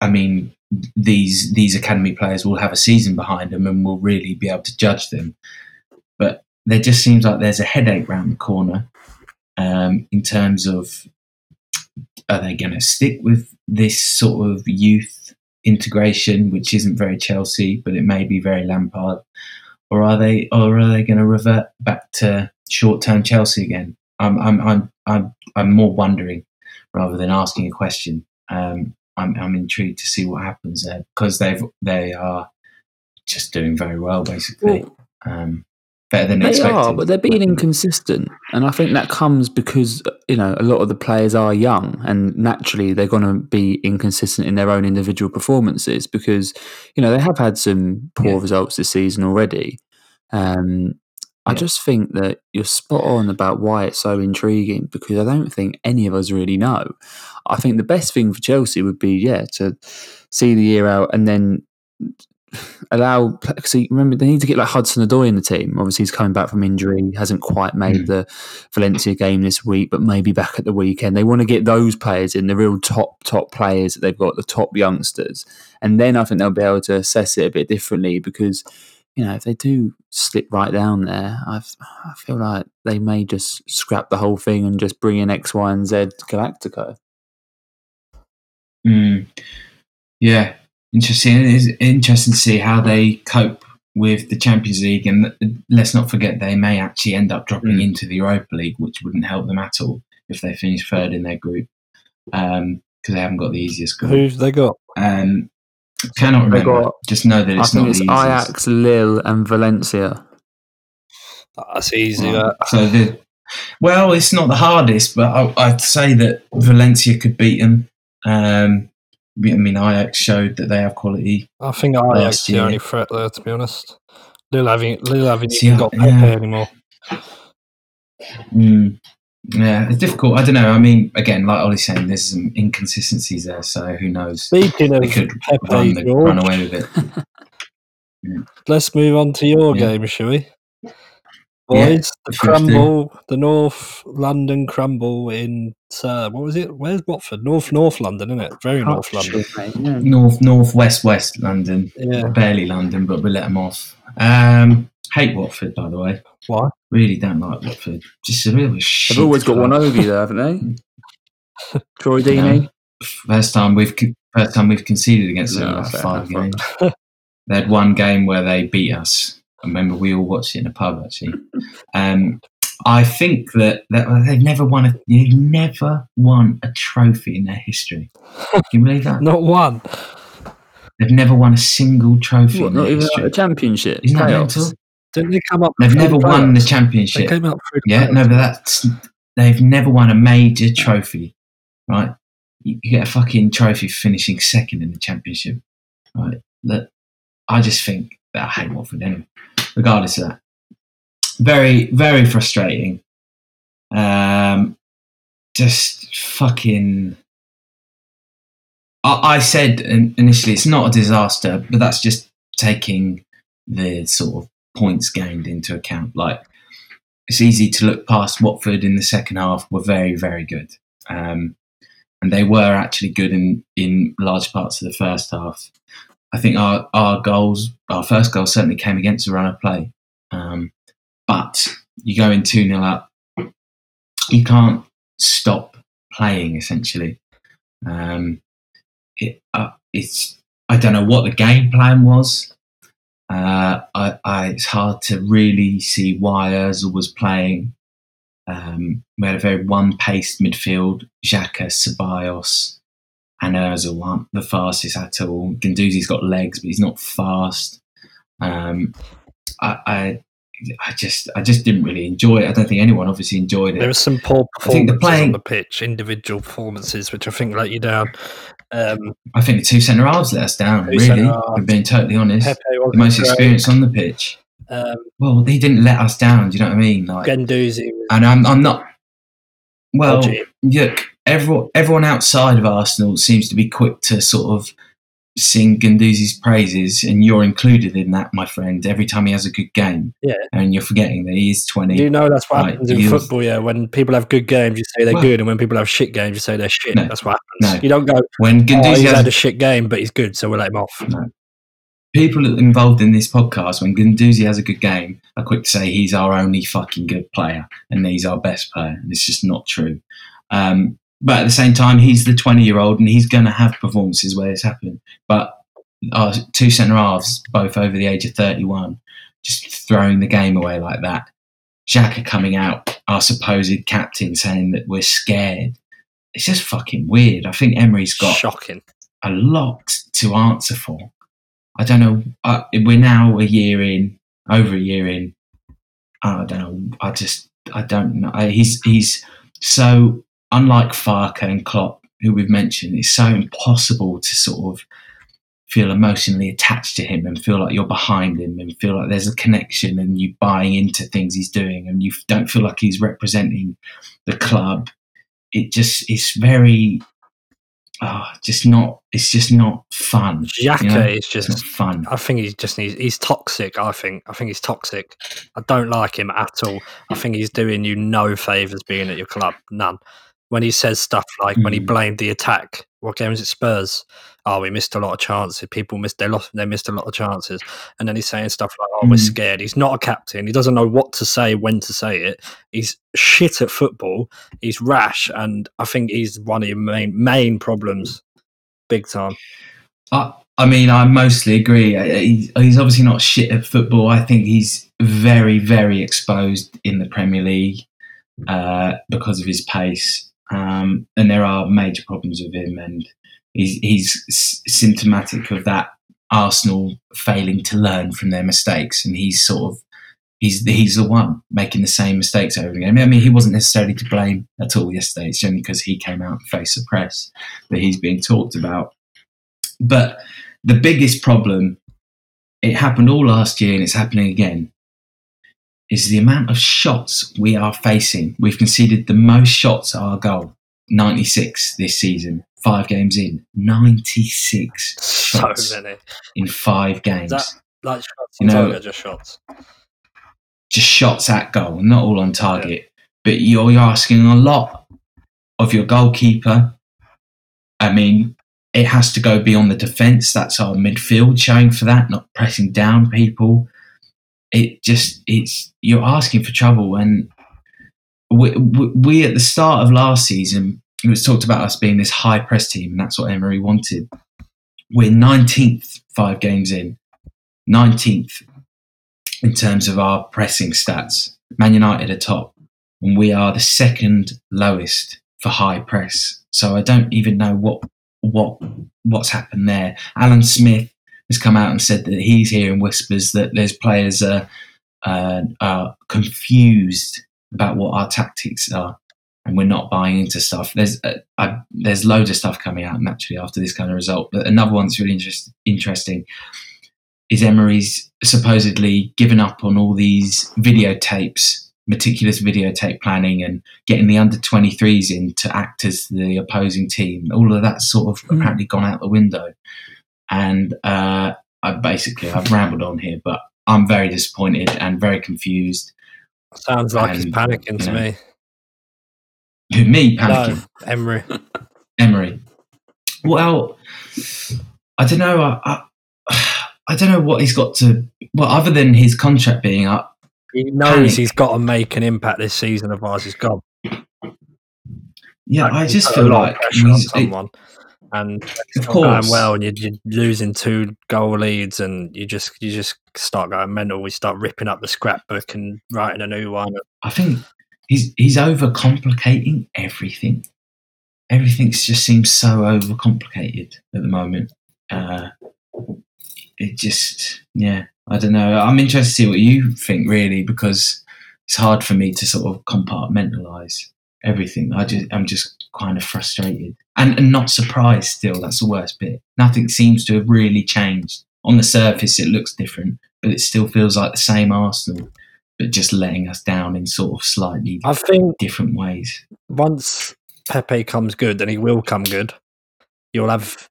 Speaker 5: I mean, these these academy players will have a season behind them and will really be able to judge them. But there just seems like there's a headache round the corner um, in terms of are they going to stick with this sort of youth integration, which isn't very Chelsea, but it may be very Lampard, or are they or are they going to revert back to short term Chelsea again? I'm I'm I'm I'm I'm more wondering rather than asking a question. Um, I'm I'm intrigued to see what happens there because they've they are just doing very well basically.
Speaker 7: Well,
Speaker 5: Um, better than
Speaker 7: They
Speaker 5: expected.
Speaker 7: are, but they're being inconsistent, and I think that comes because you know a lot of the players are young, and naturally they're going to be inconsistent in their own individual performances because you know they have had some poor
Speaker 5: Yeah.
Speaker 7: results this season already. Um, I
Speaker 5: Yeah.
Speaker 7: just think that you're spot on about why it's so intriguing because I don't think any of us really know. I think the best thing for Chelsea would be yeah to see the year out and then allow because remember they need to get like Hudson Odoi in the team. Obviously he's coming back from injury, he hasn't quite made
Speaker 5: Mm.
Speaker 7: the Valencia game this week, but maybe back at the weekend. They want to get those players in, the real top top players that they've got, the top youngsters. And then I think they'll be able to assess it a bit differently because you know, if they do slip right down there, I I feel like they may just scrap the whole thing and just bring in X, Y, and Z Galactico.
Speaker 5: Mm. Yeah, interesting. It is interesting to see how they cope with the Champions League, and let's not forget they may actually end up dropping
Speaker 7: Mm.
Speaker 5: into the Europa League, which wouldn't help them at all if they finish third in their group because they haven't got the easiest group.
Speaker 6: Who've they got?
Speaker 5: Um, cannot remember.
Speaker 7: got-
Speaker 5: Just know that
Speaker 7: I
Speaker 5: it's
Speaker 7: think
Speaker 5: not
Speaker 7: it's
Speaker 5: the easiest.
Speaker 7: Ajax, Lille, and Valencia.
Speaker 6: That's easy.
Speaker 5: Right.
Speaker 6: that.
Speaker 5: So the well, it's not the hardest, but I, I'd say that Valencia could beat them. Um, I mean, Ajax showed that they have quality.
Speaker 6: I think Ajax the only threat there, to be honest. Lille haven't, Lille haven't
Speaker 5: See,
Speaker 6: even got Pepe
Speaker 5: yeah.
Speaker 6: anymore.
Speaker 5: Mm, yeah, it's difficult. I don't know. I mean, again, like Ollie's saying, there's some inconsistencies there, so who knows?
Speaker 6: Speaking of
Speaker 5: They could
Speaker 6: Pepe,
Speaker 5: run, the, run away with it.
Speaker 6: let's move on to your
Speaker 5: Yeah.
Speaker 6: game, shall we?
Speaker 5: Yeah,
Speaker 6: Boys, the
Speaker 5: if you
Speaker 6: crumble, the North London crumble in uh, what was it? Where's Watford? North North London, isn't it? Very North London.
Speaker 7: Yeah.
Speaker 5: North, north, west, west London.
Speaker 6: Yeah.
Speaker 5: Barely London, but we let them off. Um, hate Watford, by the way.
Speaker 6: Why?
Speaker 5: Really don't like Watford. Just a real shit.
Speaker 7: They've always got one over you, though, haven't they? Troy Deeney.
Speaker 5: First time we've first time we've conceded against them in
Speaker 7: Yeah,
Speaker 5: like five games. they had one game where they beat us. I remember we all watched it in a pub actually. Um, I think that, that they've never won a they've never won a trophy in their history. Can you believe that?
Speaker 6: Not one.
Speaker 5: They've never won a single trophy
Speaker 7: What,
Speaker 5: in
Speaker 7: not
Speaker 5: their
Speaker 7: even like
Speaker 5: history.
Speaker 7: the championship
Speaker 5: Isn't that
Speaker 7: playoffs.
Speaker 5: mental?
Speaker 6: Didn't they come up?
Speaker 5: They've
Speaker 6: through
Speaker 5: never won the
Speaker 6: playoffs? They
Speaker 5: championship.
Speaker 6: came up through. the
Speaker 5: Yeah, no, but that's they've never won a major trophy, right? You, you get a fucking trophy for finishing second in the championship, right? That I just think that I hate Watford anyway. Regardless of that, very very frustrating. Um, just fucking. I, I said initially it's not a disaster, but that's just taking the sort of points gained into account. Like it's easy to look past Watford in the second half were very, very good. Um, and they were actually good in, in large parts of the first half. I think our, our goals, our first goal certainly came against the run of play. Um, but you go in 2 0 up. you can't stop playing essentially. Um, it, uh, it's I don't know what the game plan was. Uh, I, I, it's hard to really see why Özil was playing. Um, we had a very one-paced midfield. Xhaka, Ceballos, and Özil aren't the fastest at all. Guendouzi's got legs, but he's not fast. Um, I, I, I just, I just didn't really enjoy it. I don't think anyone obviously enjoyed it.
Speaker 6: There was some poor
Speaker 5: I think the
Speaker 6: performances
Speaker 5: playing-
Speaker 6: on the pitch, individual performances, which I think let you down. Um,
Speaker 5: I think the two centre halves let us down. Really, if being totally honest. The most
Speaker 6: great.
Speaker 5: experience on the pitch.
Speaker 6: Um,
Speaker 5: Well, they didn't let us down. Do you know what I mean? Like,
Speaker 6: Guendouzi was
Speaker 5: and I'm, I'm not. Well, look, everyone, everyone outside of Arsenal seems to be quick to sort of sing Guendouzi's praises, and you're included in that, my friend. Every time he has a good game,
Speaker 6: Yeah.
Speaker 5: and you're forgetting that he is 20.
Speaker 6: You know that's what happens in
Speaker 5: he was-
Speaker 6: football. Yeah, when people have good games, you say they're
Speaker 5: Well-
Speaker 6: good, and when people have shit games, you say they're shit.
Speaker 5: No.
Speaker 6: That's what
Speaker 5: No.
Speaker 6: happens. You don't go,
Speaker 5: when
Speaker 6: "Oh, he's
Speaker 5: has
Speaker 6: had a shit game, but he's good, so we'll let him off."
Speaker 5: people involved in this podcast, when Guendouzi has a good game, are quick to say he's our only fucking good player and he's our best player. And it's just not true. Um, but at the same time, he's the 20 year old and he's going to have performances where it's happened. But our two centre halves, both over the age of 31, just throwing the game away like that. Xhaka coming out, our supposed captain, saying that we're scared. It's just fucking weird. I think Emery's got
Speaker 6: Shocking.
Speaker 5: a lot to answer for. I don't know. Uh, we're now a year in, over a year in. I don't know. I just, I don't know. I, he's he's so unlike Farke and Klopp, who we've mentioned. It's so impossible to sort of feel emotionally attached to him and feel like you're behind him and feel like there's a connection and you buying into things he's doing and you don't feel like he's representing the club. It just, it's very oh, just not. It's just not fun.
Speaker 6: Xhaka
Speaker 5: you know?
Speaker 6: is just.
Speaker 5: fun.
Speaker 6: I think he's just he's, he's toxic. I think I think he's toxic. I don't like him at all. I think he's doing you no favors being at your club, none. When he says stuff like when he
Speaker 5: Mm.
Speaker 6: blamed the attack, what game is it? Spurs. Oh, we missed a lot of chances. People missed they lost they missed a lot of chances, and then he's saying stuff like, "Oh, we're
Speaker 5: Mm.
Speaker 6: scared." He's not a captain. He doesn't know what to say, when to say it. He's shit at football. He's rash, and I think he's one of your main main problems, big time.
Speaker 5: I, I mean, I mostly agree. He's, he's obviously not shit at football. I think he's very, very exposed in the Premier League uh, because of his pace. Um, and there are major problems with him, and he's, he's symptomatic of that Arsenal failing to learn from their mistakes. And he's sort of he's he's the one making the same mistakes over again. I mean, he wasn't necessarily to blame at all yesterday. It's only because he came out and faced the press that he's being talked about. But the biggest problem, it happened all last year and it's happening again, is the amount of shots we are facing. We've conceded the most shots at our goal, 96 this season, five games in. 96
Speaker 6: So
Speaker 5: shots
Speaker 6: many.
Speaker 5: in five games.
Speaker 6: that- Like shots
Speaker 5: You know-
Speaker 6: just shots.
Speaker 5: just shots at goal, not all on target. But you're, you're asking a lot of your goalkeeper. I mean, it has to go beyond the defence. That's our midfield showing for that, not pressing down people. It just, it's, you're asking for trouble. And we, we, at the start of last season, it was talked about us being this high press team, and that's what Emery wanted. We're 19th five games in, 19th in terms of our pressing stats. Man United are top, and we are the second lowest for high press. So I don't even know what what what's happened there. Alan Smith has come out and said that he's hearing whispers that there's players are uh, are confused about what our tactics are, and we're not buying into stuff. There's uh, I, there's loads of stuff coming out naturally after this kind of result. But another one that's really interest, interesting is Emery's supposedly given up on all these videotapes, meticulous videotape planning, and getting the under 23s in to act as the opposing team. All of that's sort of
Speaker 7: Mm.
Speaker 5: apparently gone out the window. And uh, I basically, I've rambled on here, but I'm very disappointed and very confused.
Speaker 6: Sounds like he's panicking to
Speaker 5: you know,
Speaker 6: me.
Speaker 5: Who, me panicking?
Speaker 6: No, Emery.
Speaker 5: Emery. Well, I don't know. I, I, I don't know what he's got to. Well, other than his contract being up,
Speaker 6: He knows
Speaker 5: Panic.
Speaker 6: he's got to make an impact this season, otherwise he's gone.
Speaker 5: yeah, I just feel like he's- it-
Speaker 6: someone, and
Speaker 5: of
Speaker 6: not going
Speaker 5: course,
Speaker 6: well, and you're, you're losing two goal leads, and you just you just start going mental. We start ripping up the scrapbook and writing a new one.
Speaker 5: I think he's he's overcomplicating everything. Everything just seems so overcomplicated at the moment. Uh, it just, yeah, I don't know. I'm interested to see what you think, really, because it's hard for me to sort of compartmentalize everything. I just, I'm just kind of frustrated and, and not surprised. Still, that's the worst bit. Nothing seems to have really changed. On the surface, it looks different, but it still feels like the same Arsenal, but just letting us down in sort of slightly
Speaker 6: I think
Speaker 5: different ways.
Speaker 6: once Pepe comes good, and he will come good, you'll have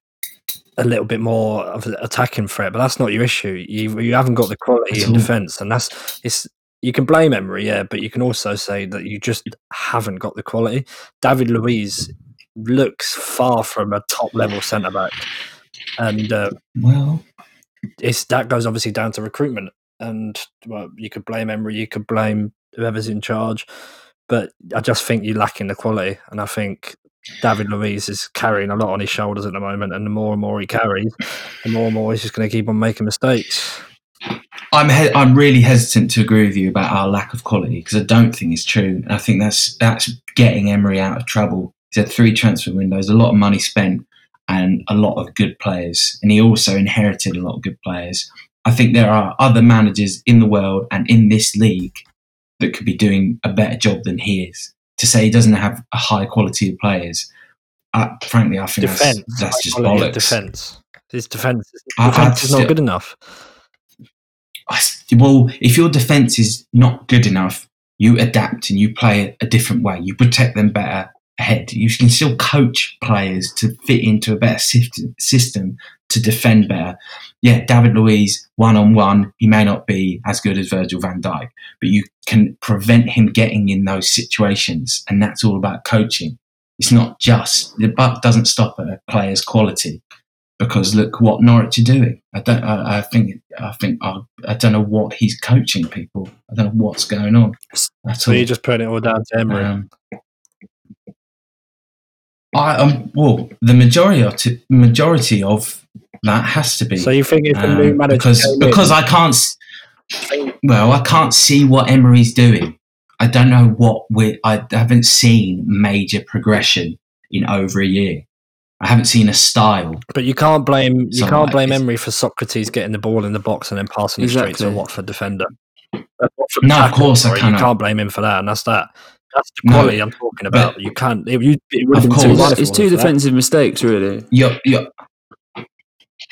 Speaker 6: a little bit more of an attacking threat. But that's not your issue. You you haven't got the quality in defence, and that's it's. You can blame Emery, yeah, but you can also say that you just haven't got the quality. David Luiz looks far from a top level centre back, and uh,
Speaker 5: Well,
Speaker 6: it's that goes obviously down to recruitment. And well, you could blame Emery, you could blame whoever's in charge, but I just think you're lacking the quality. And I think David Luiz is carrying a lot on his shoulders at the moment. And the more and more he carries, the more and more he's just going to keep on making mistakes.
Speaker 5: I'm he- I'm really hesitant to agree with you about our lack of quality because I don't think it's true. And I think that's that's getting Emery out of trouble. He's had three transfer windows, a lot of money spent, and a lot of good players. And he also inherited a lot of good players. I think there are other managers in the world and in this league that could be doing a better job than he is. To say he doesn't have a high quality of players, uh, frankly, I think
Speaker 6: Defense,
Speaker 5: that's, that's just bollocks.
Speaker 6: defense. His defense,
Speaker 5: I- I
Speaker 6: defense is not good enough.
Speaker 5: Well, if your defense is not good enough, you adapt and you play a different way. You protect them better ahead. You can still coach players to fit into a better system to defend better. Yeah, David Luiz, one on one, he may not be as good as Virgil van Dijk, but you can prevent him getting in those situations. And that's all about coaching. It's not just, the buck doesn't stop at a player's quality because look what Norwich are doing. I don't. I, I think. I think. I, I don't know what he's coaching people. I don't know what's going on.
Speaker 6: So
Speaker 5: all.
Speaker 6: you're just putting it all down to Emery.
Speaker 5: Um, I um, well, the majority majority of that has to be.
Speaker 6: so you think a
Speaker 5: um,
Speaker 6: new manager
Speaker 5: because
Speaker 6: came in-
Speaker 5: because I can't. Well, I can't see what Emery's doing. I don't know what we. I haven't seen major progression in over a year. I haven't seen a style.
Speaker 6: But you can't blame you can't
Speaker 5: like,
Speaker 6: blame
Speaker 5: it's-
Speaker 6: Emery for Sokratis getting the ball in the box and then passing it straight to a Watford defender. A Watford
Speaker 5: No, of course I
Speaker 6: sorry, You
Speaker 5: cannot.
Speaker 6: can't blame him for that, and that's that. That's the
Speaker 5: No,
Speaker 6: quality I'm talking about. You can't. It, you, it
Speaker 5: Of course.
Speaker 6: too
Speaker 7: It's,
Speaker 6: wonderful
Speaker 7: it's two
Speaker 6: for that.
Speaker 7: defensive mistakes, really.
Speaker 5: You're, you're,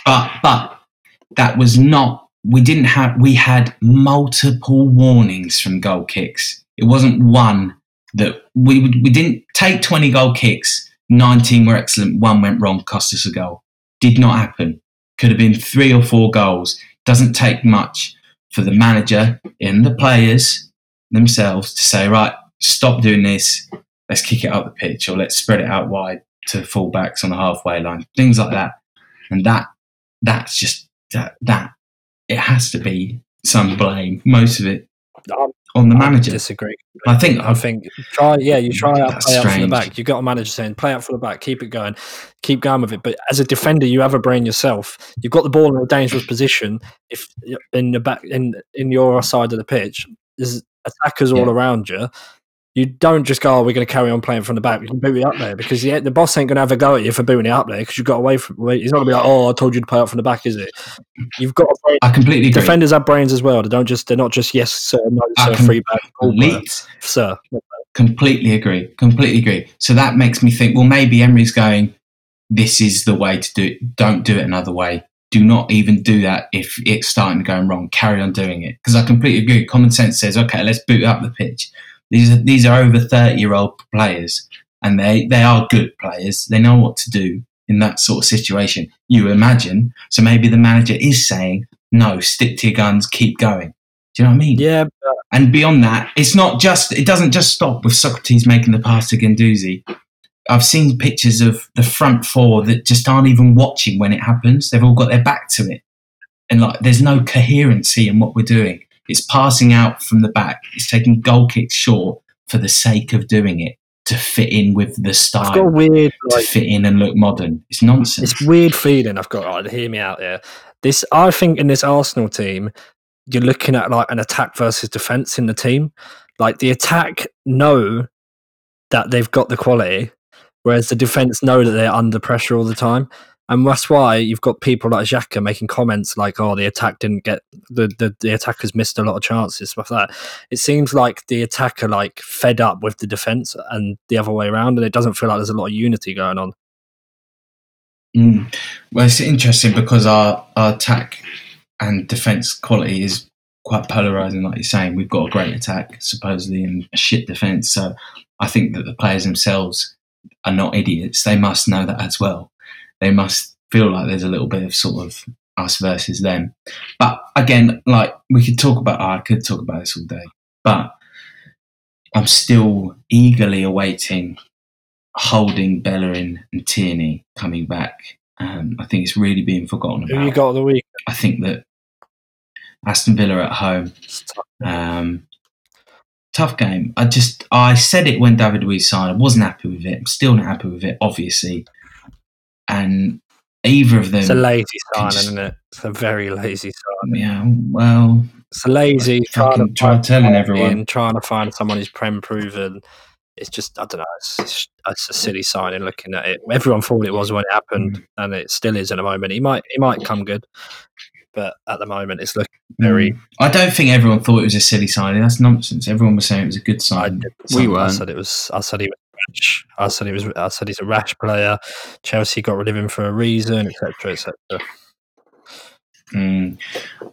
Speaker 5: but but that was not. We didn't have. We had multiple warnings from goal kicks. It wasn't one that we we didn't take twenty goal kicks. Nineteen were excellent. One went wrong, cost us a goal. Did not happen. Could have been three or four goals. Doesn't take much for the manager and the players themselves to say, right, stop doing this. Let's kick it up the pitch, or let's spread it out wide to fullbacks on the halfway line, things like that. And that that's just that that it has to be some blame, most of it
Speaker 6: I'm-
Speaker 5: on the manager.
Speaker 6: I disagree.
Speaker 5: I think
Speaker 6: I think try. Yeah, you try out play out from the back. You got a manager saying play out from the back, keep it going, keep going with it. But as a defender, you have a brain yourself. You've got the ball in a dangerous position. If in the back in in your side of the pitch, there's attackers all around you. You don't just go, oh, we're going to carry on playing from the back. You can boot it up there because yeah, the boss ain't going to have a go at you for booting it up there because you got away from. He's not going to be like, oh, I told you to play up from the back, is it? You've got brain.
Speaker 5: I completely agree.
Speaker 6: Defenders have brains as well. They don't just. They're not just yes sir, no sir, free back,
Speaker 5: Complete-
Speaker 6: sir.
Speaker 5: completely agree. Completely agree. So that makes me think. Well, maybe Emery's going. This is the way to do it. Don't do it another way. Do not even do that if it's starting to go wrong. Carry on doing it because I completely agree. Common sense says, okay, let's boot up the pitch. These are these are over thirty year old players, and they they are good players. They know what to do in that sort of situation. You imagine. So maybe the manager is saying, no, stick to your guns, keep going. Do you know what I mean?
Speaker 6: Yeah, but
Speaker 5: And beyond that, it's not just it doesn't just stop with Sokratis making the pass to Guendouzi. I've seen pictures of the front four that just aren't even watching when it happens. They've all got their back to it. And like there's no coherency in what we're doing. It's passing out from the back. It's taking goal kicks short for the sake of doing it to fit in with the style.
Speaker 6: I've got a weird
Speaker 5: to
Speaker 6: like
Speaker 5: fit in and look modern. It's nonsense.
Speaker 6: It's weird feeling I've got. Right, hear me out here. This I think in this Arsenal team, you're looking at like an attack versus defense in the team. Like the attack know that they've got the quality, whereas the defense know that they're under pressure all the time. And that's why you've got people like Xhaka making comments like, "Oh, the attack didn't get the, the the attackers missed a lot of chances." Stuff like that. It seems like the attacker like fed up with the defense and the other way around, and it doesn't feel like there's a lot of unity going on.
Speaker 5: Mm. Well, it's interesting because our, our attack and defense quality is quite polarizing, like you're saying. We've got a great attack, supposedly, and a shit defense. So I think that the players themselves are not idiots. They must know that as well. They must feel like there's a little bit of sort of us versus them. But again, like we could talk about, I could talk about this all day, but I'm still eagerly awaiting holding Bellerin and Tierney coming back. Um, I think it's really being forgotten about.
Speaker 6: Who you got the week?
Speaker 5: I think that Aston Villa at home,
Speaker 6: tough.
Speaker 5: um, tough game. I just I said it when David Luiz signed. I wasn't happy with it. I'm still not happy with it, obviously. And either of them,
Speaker 6: It's a lazy sign,
Speaker 5: just-
Speaker 6: isn't it? It's a very lazy sign.
Speaker 5: yeah. Well,
Speaker 6: It's a lazy trying
Speaker 5: fucking
Speaker 6: to
Speaker 5: try telling everyone.
Speaker 6: trying to find someone who's prem proven. It's just I don't know. It's, it's, a silly signing. Looking at it, everyone thought it was when it happened,
Speaker 5: Mm.
Speaker 6: and it still is at the moment. He might he might come good, but at the moment it's looking very.
Speaker 5: Mm. I don't think everyone thought it was a silly sign. That's nonsense. Everyone was saying it was a good
Speaker 6: I,
Speaker 7: We weren't.
Speaker 6: said it was. I said he was rash. I said he was. I said he's a rash player. Chelsea got rid of him for a reason, etc., etc.
Speaker 5: Mm.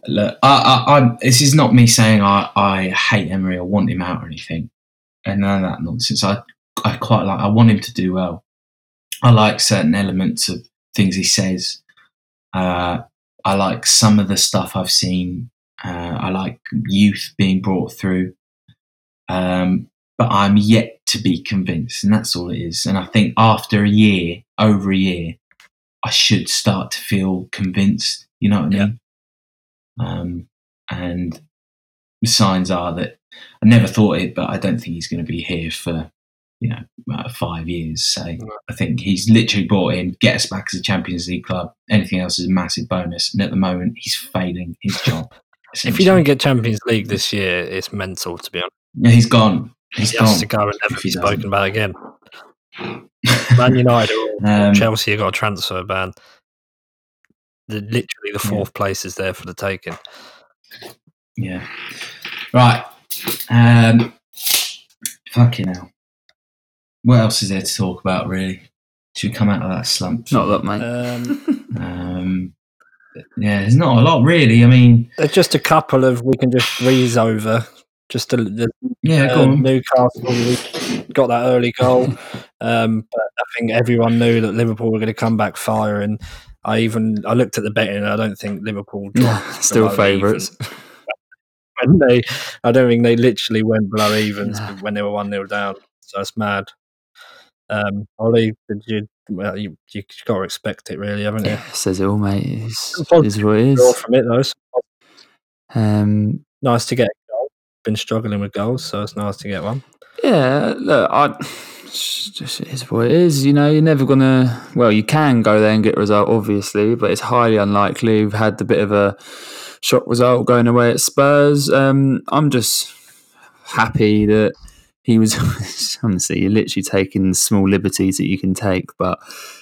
Speaker 5: Look, I, I, I, this is not me saying I, I hate Emery or want him out or anything, and none of that nonsense. I, I quite like. I want him to do well. I like certain elements of things he says. Uh, I like some of the stuff I've seen. Uh, I like youth being brought through, um, but I'm yet to be convinced, and that's all it is. And I think after a year, over a year, I should start to feel convinced. You know what I
Speaker 6: Yeah.
Speaker 5: mean? Um, and the signs are that I never thought it, but I don't think he's going to be here for you know five years. So I think he's literally brought in get us back as a Champions League club. Anything else is a massive bonus, and at the moment he's failing his job.
Speaker 6: If you don't get Champions League this year, it's mental. To be honest,
Speaker 5: yeah, he's gone. He's
Speaker 6: he
Speaker 5: gone.
Speaker 6: has to go and never be spoken
Speaker 5: doesn't.
Speaker 6: about again. Man United or
Speaker 5: Um,
Speaker 6: Chelsea have got a transfer ban. The, literally, the
Speaker 5: Yeah.
Speaker 6: fourth place is there for the taking.
Speaker 5: Yeah. Right. Um, fucking hell. What else is there to talk about, really? Should we come out of that slump?
Speaker 7: Not that, mate.
Speaker 6: Um,
Speaker 5: Um, yeah, there's not a lot, really. I mean,
Speaker 6: there's just a couple of we can just breeze over. Just the, the
Speaker 5: yeah,
Speaker 6: uh. Newcastle got that early goal, um, but I think everyone knew that Liverpool were going to come back firing. I even I looked at the betting. and I don't think Liverpool
Speaker 7: Still favourites.
Speaker 6: When they, I don't think they literally went below evens
Speaker 7: Nah.
Speaker 6: when they were one 0 down. So that's mad. Um, Ollie, did you? Well, you you got to expect it, really, haven't you?
Speaker 7: Yeah, says it all, mate. It's,
Speaker 6: Positive
Speaker 7: it's what it is.
Speaker 6: from it though.
Speaker 7: Um,
Speaker 6: nice to get. Been struggling with goals, so it's nice to get one.
Speaker 7: Yeah, look, I just is what it is. You know, you're never gonna. Well, you can go there and get a result, obviously, but it's highly unlikely. We've had a bit of a shock result going away at Spurs. Um, I'm just happy that he was. honestly, you're literally taking small liberties that you can take, but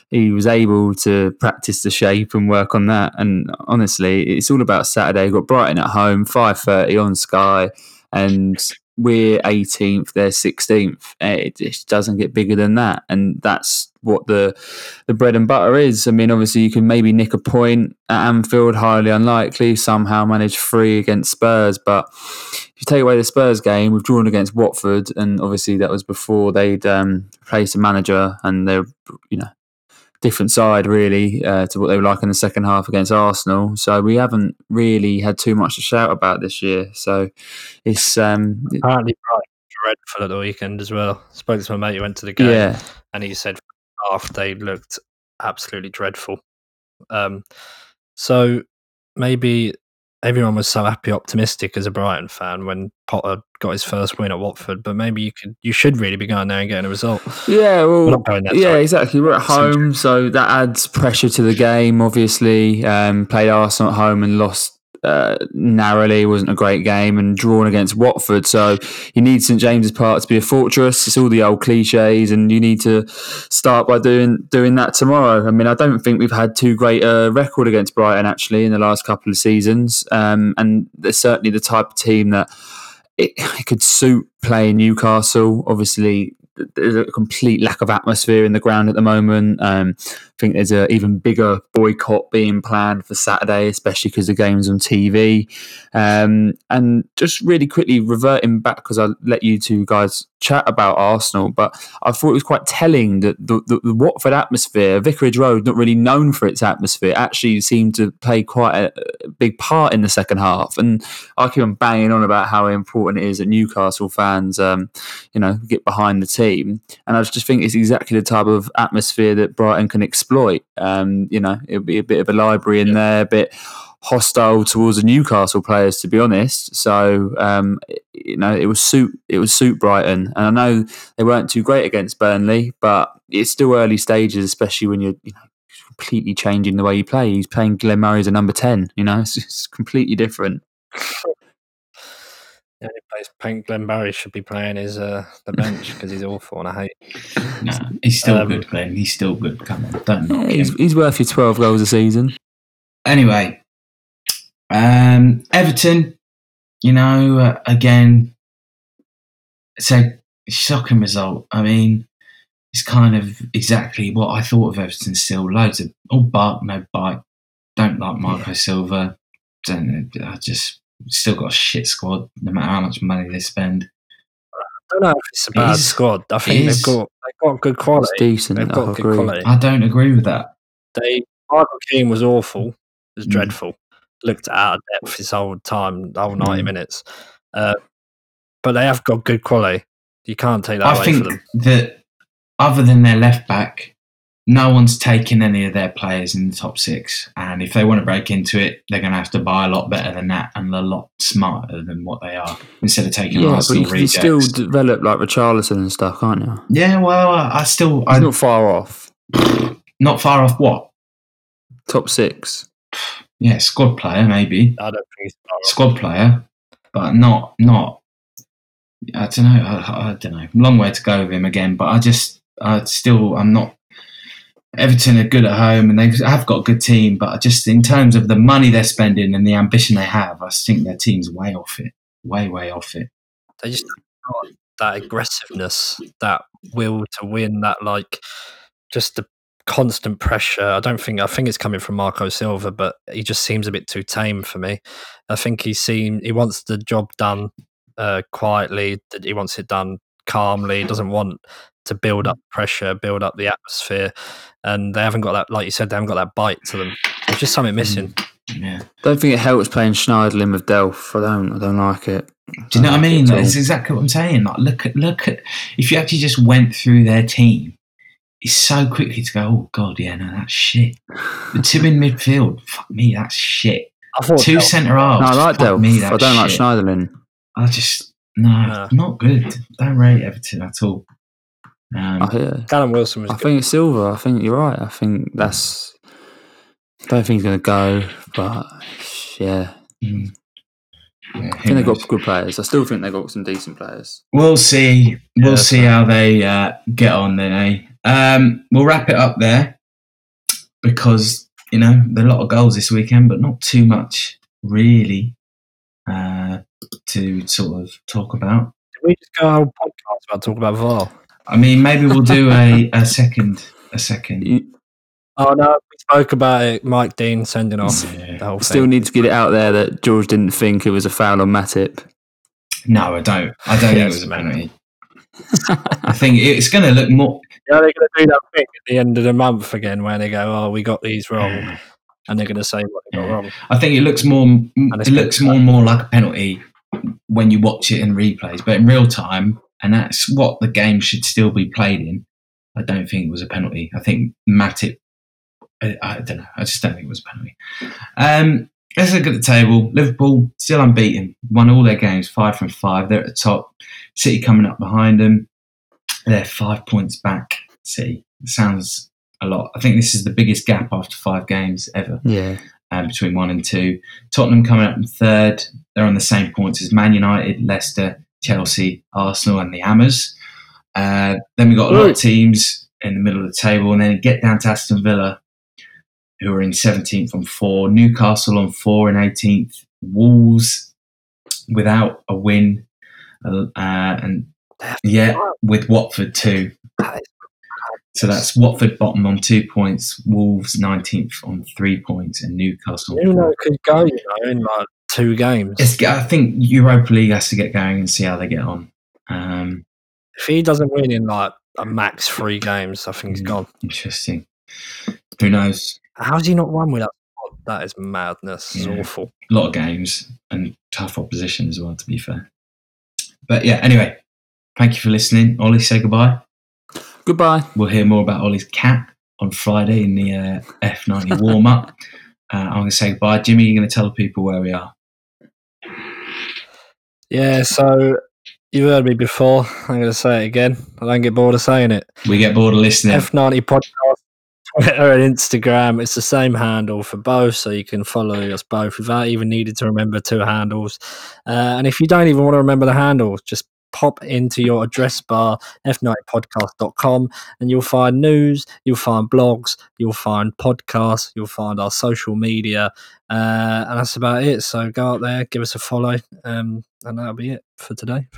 Speaker 7: he was able to practice the shape and work on that. And honestly, it's all about Saturday. We've got Brighton at home, five thirty on Sky, and we're 18th, they're 16th. It just doesn't get bigger than that, and that's what the the bread and butter is. I mean, obviously, you can maybe nick a point at Anfield, highly unlikely. Somehow manage three against Spurs, but if you take away the Spurs game, we've drawn against Watford, and obviously that was before they'd um, replaced a manager, and they're you know different side really uh, to what they were like in the second half against Arsenal. So we haven't really had too much to shout about this year. So it's um,
Speaker 6: Apparently, Brighton dreadful at the weekend as well. Spoke to my mate who went to the game,
Speaker 7: yeah,
Speaker 6: and he said half they looked absolutely dreadful. Um, so maybe everyone was so happy, optimistic as a Brighton fan when Potter got his first win at Watford. But maybe you could, you should really be going there and getting a result.
Speaker 7: Yeah, well,
Speaker 6: there,
Speaker 7: yeah,
Speaker 6: sorry.
Speaker 7: exactly. We're at home, so that adds pressure to the game. Obviously, um, played Arsenal at home and lost uh, narrowly. wasn't a great game, and drawn against Watford. So you need St James's Park to be a fortress. It's all the old cliches, and you need to start by doing doing that tomorrow. I mean, I don't think we've had too great a record against Brighton actually in the last couple of seasons, um, and they're certainly the type of team that it, it could suit playing Newcastle. Obviously, there's a complete lack of atmosphere in the ground at the moment. Um, I think there's an even bigger boycott being planned for Saturday, especially because the game's on TV. Um, and just really quickly reverting back because I let you two guys chat about Arsenal, but I thought it was quite telling that the, the, the Watford atmosphere, Vicarage Road, not really known for its atmosphere, actually seemed to play quite a, big part in the second half. And I keep on banging on about how important it is that Newcastle fans, um, you know, get behind the team. And I just think it's exactly the type of atmosphere that Brighton can exploit. Um, you know, it'll be a bit of a library in there, a bit hostile towards the Newcastle players, to be honest. So, um, you know, it was suit it was suit Brighton, and I know they weren't too great against Burnley, but it's still early stages, especially when you're you know completely changing the way you play. He's playing Glenn Murray as a number ten. You know, it's, it's completely different.
Speaker 6: The only place Pink Glenn Barry should be playing is uh, the bench because he's awful and I hate.
Speaker 5: No, he's still
Speaker 6: Um,
Speaker 5: good, Glenn. He's still good. Come on, don't knock
Speaker 7: he's,
Speaker 5: him.
Speaker 7: he's worth your twelve goals a season.
Speaker 5: Anyway, um, Everton, you know, uh, again, it's a shocking result. I mean, it's kind of exactly what I thought of Everton still. Loads of all bark, no bite. Don't like Marco Silva. Don't, I just still got a shit squad, no matter how much money they spend.
Speaker 6: I don't know if it's a bad
Speaker 5: is-
Speaker 6: squad. I think they've got they've got good
Speaker 7: It's
Speaker 6: quality.
Speaker 7: decent.
Speaker 6: They've
Speaker 7: I
Speaker 6: got good
Speaker 7: agree.
Speaker 6: quality.
Speaker 5: I don't agree with that.
Speaker 6: They Michael Keane was awful. It was
Speaker 5: Mm.
Speaker 6: dreadful. Looked out of depth his whole time, the whole ninety
Speaker 5: Mm.
Speaker 6: minutes. Uh, but they have got good quality. You can't take that
Speaker 5: I
Speaker 6: away
Speaker 5: think
Speaker 6: from them.
Speaker 5: that other than their left back, no one's taken any of their players in the top six. And if they want to break into it, they're going to have to buy a lot better than that and a lot smarter than what they are instead of taking
Speaker 7: Yeah, but
Speaker 5: Arsenal
Speaker 7: you can
Speaker 5: rejects.
Speaker 7: still develop like Richarlison and stuff, can't you?
Speaker 5: yeah, well, I, I still,
Speaker 7: He's
Speaker 5: I'm
Speaker 7: not far off.
Speaker 5: not far off what?
Speaker 7: Top six.
Speaker 5: Yeah, squad player, maybe.
Speaker 6: I don't think he's far off.
Speaker 5: Squad player, but not, not, I don't know. I, I don't know. Long way to go with him again, but I just, I still, I'm not. Everton are good at home and they have got a good team, but just in terms of the money they're spending and the ambition they have, I think their team's way off it. Way, way off it.
Speaker 6: They just got that aggressiveness, that will to win, that like just the constant pressure. I don't think I think it's coming from Marco Silva, but he just seems a bit too tame for me. I think he seem he wants the job done uh, quietly. That he wants it done calmly. He doesn't want to build up mm. pressure, build up the atmosphere, and they haven't got that. Like you said, they haven't got that bite to them. There's just something missing. Mm.
Speaker 5: Yeah.
Speaker 7: Don't think it helps playing Schneiderlin with Delph. I don't. I don't like it.
Speaker 5: Do you know what I mean?
Speaker 7: At.
Speaker 5: That's exactly what I'm saying. Like, look at, look at, if you actually just went through their team, it's so quickly to go, oh, God, yeah, no, that's shit. The two in midfield, fuck me, that's shit.
Speaker 6: I thought
Speaker 5: Two
Speaker 6: Delph-
Speaker 5: centre
Speaker 7: No,
Speaker 5: halves,
Speaker 7: I like
Speaker 5: fuck
Speaker 7: Delph.
Speaker 5: me,
Speaker 7: I don't like. Schneiderlin.
Speaker 5: I just no,
Speaker 6: No.
Speaker 5: not good. Don't rate Everton at all. Um,
Speaker 7: I, yeah.
Speaker 6: Callum Wilson was
Speaker 7: I
Speaker 6: good.
Speaker 7: think it's Silva. I think you're right. I think that's. I don't think he's going to go, but yeah,
Speaker 5: mm, yeah,
Speaker 7: I think they've got good players. I still think they've got some decent players.
Speaker 5: We'll see. We'll
Speaker 6: Yeah,
Speaker 5: see
Speaker 6: so-
Speaker 5: how they uh, get on then, eh? Um, we'll wrap it up there because you know there are a lot of goals this weekend, but not too much really uh, to sort of talk about.
Speaker 6: Did we just go a podcast about talking about VAR?
Speaker 5: I mean, maybe we'll do a, a second, a second.
Speaker 6: Oh no, we spoke about it. Mike Dean sending off
Speaker 5: Yeah.
Speaker 6: the whole
Speaker 7: still
Speaker 6: thing.
Speaker 7: need to get it out there that George didn't think it was a foul on Matip.
Speaker 5: No, I don't. I don't think it was a penalty. I think it's going to look more.
Speaker 6: Yeah, they're going to do that thing at the end of the month again, where they go, "Oh, we got these wrong," and they're going to say what they got
Speaker 5: Yeah.
Speaker 6: wrong.
Speaker 5: I think it looks more. It looks more and more like a penalty when you watch it in replays, but in real time, and that's what the game should still be played in. I don't think it was a penalty. I think Matip. I, I don't know. I just don't think it was a penalty. Um, let's look at the table. Liverpool still unbeaten, won all their games, five from five. They're at the top. City coming up behind them. They're five points back. City sounds a lot. I think this is the biggest gap after five games ever
Speaker 7: Yeah.
Speaker 5: um, between one and two. Tottenham coming up in third. They're on the same points as Man United, Leicester, Chelsea, Arsenal, and the Hammers. Uh, then we've got a lot of teams in the middle of the table, and then get down to Aston Villa, who are in 17th on four, Newcastle on four and 18th, Wolves without a win, uh, and yeah, with Watford too. So that's Watford bottom on two points, Wolves 19th on three points, and Newcastle.
Speaker 6: Nuno
Speaker 5: four.
Speaker 6: could go, you know, in like two games.
Speaker 5: It's, I think Europa League has to get going and see how they get on. Um,
Speaker 6: If he doesn't win in like a max three games, I think he's gone.
Speaker 5: interesting. Who knows?
Speaker 6: How's he not won with that? That is madness. It's
Speaker 5: Yeah.
Speaker 6: awful.
Speaker 5: A lot of games and tough opposition as well, to be fair. But yeah, anyway, thank you for listening. Ollie, say goodbye.
Speaker 7: Goodbye.
Speaker 5: We'll hear more about Ollie's cat on Friday in the uh, F90 warm up. Uh, I'm going to say goodbye. Jimmy, you're going to tell the people where we are.
Speaker 6: Yeah, so you've heard me before. I'm going to say it again. I don't get bored of saying it.
Speaker 5: We get bored of listening.
Speaker 6: F90 podcast, Twitter and Instagram. It's the same handle for both, so you can follow us both without even needing to remember two handles. Uh, and if you don't even want to remember the handle, just pop into your address bar, f90podcast.com, and you'll find news, you'll find blogs, you'll find podcasts, you'll find our social media. Uh, and that's about it. So go out there, give us a follow, um, and that'll be it for today.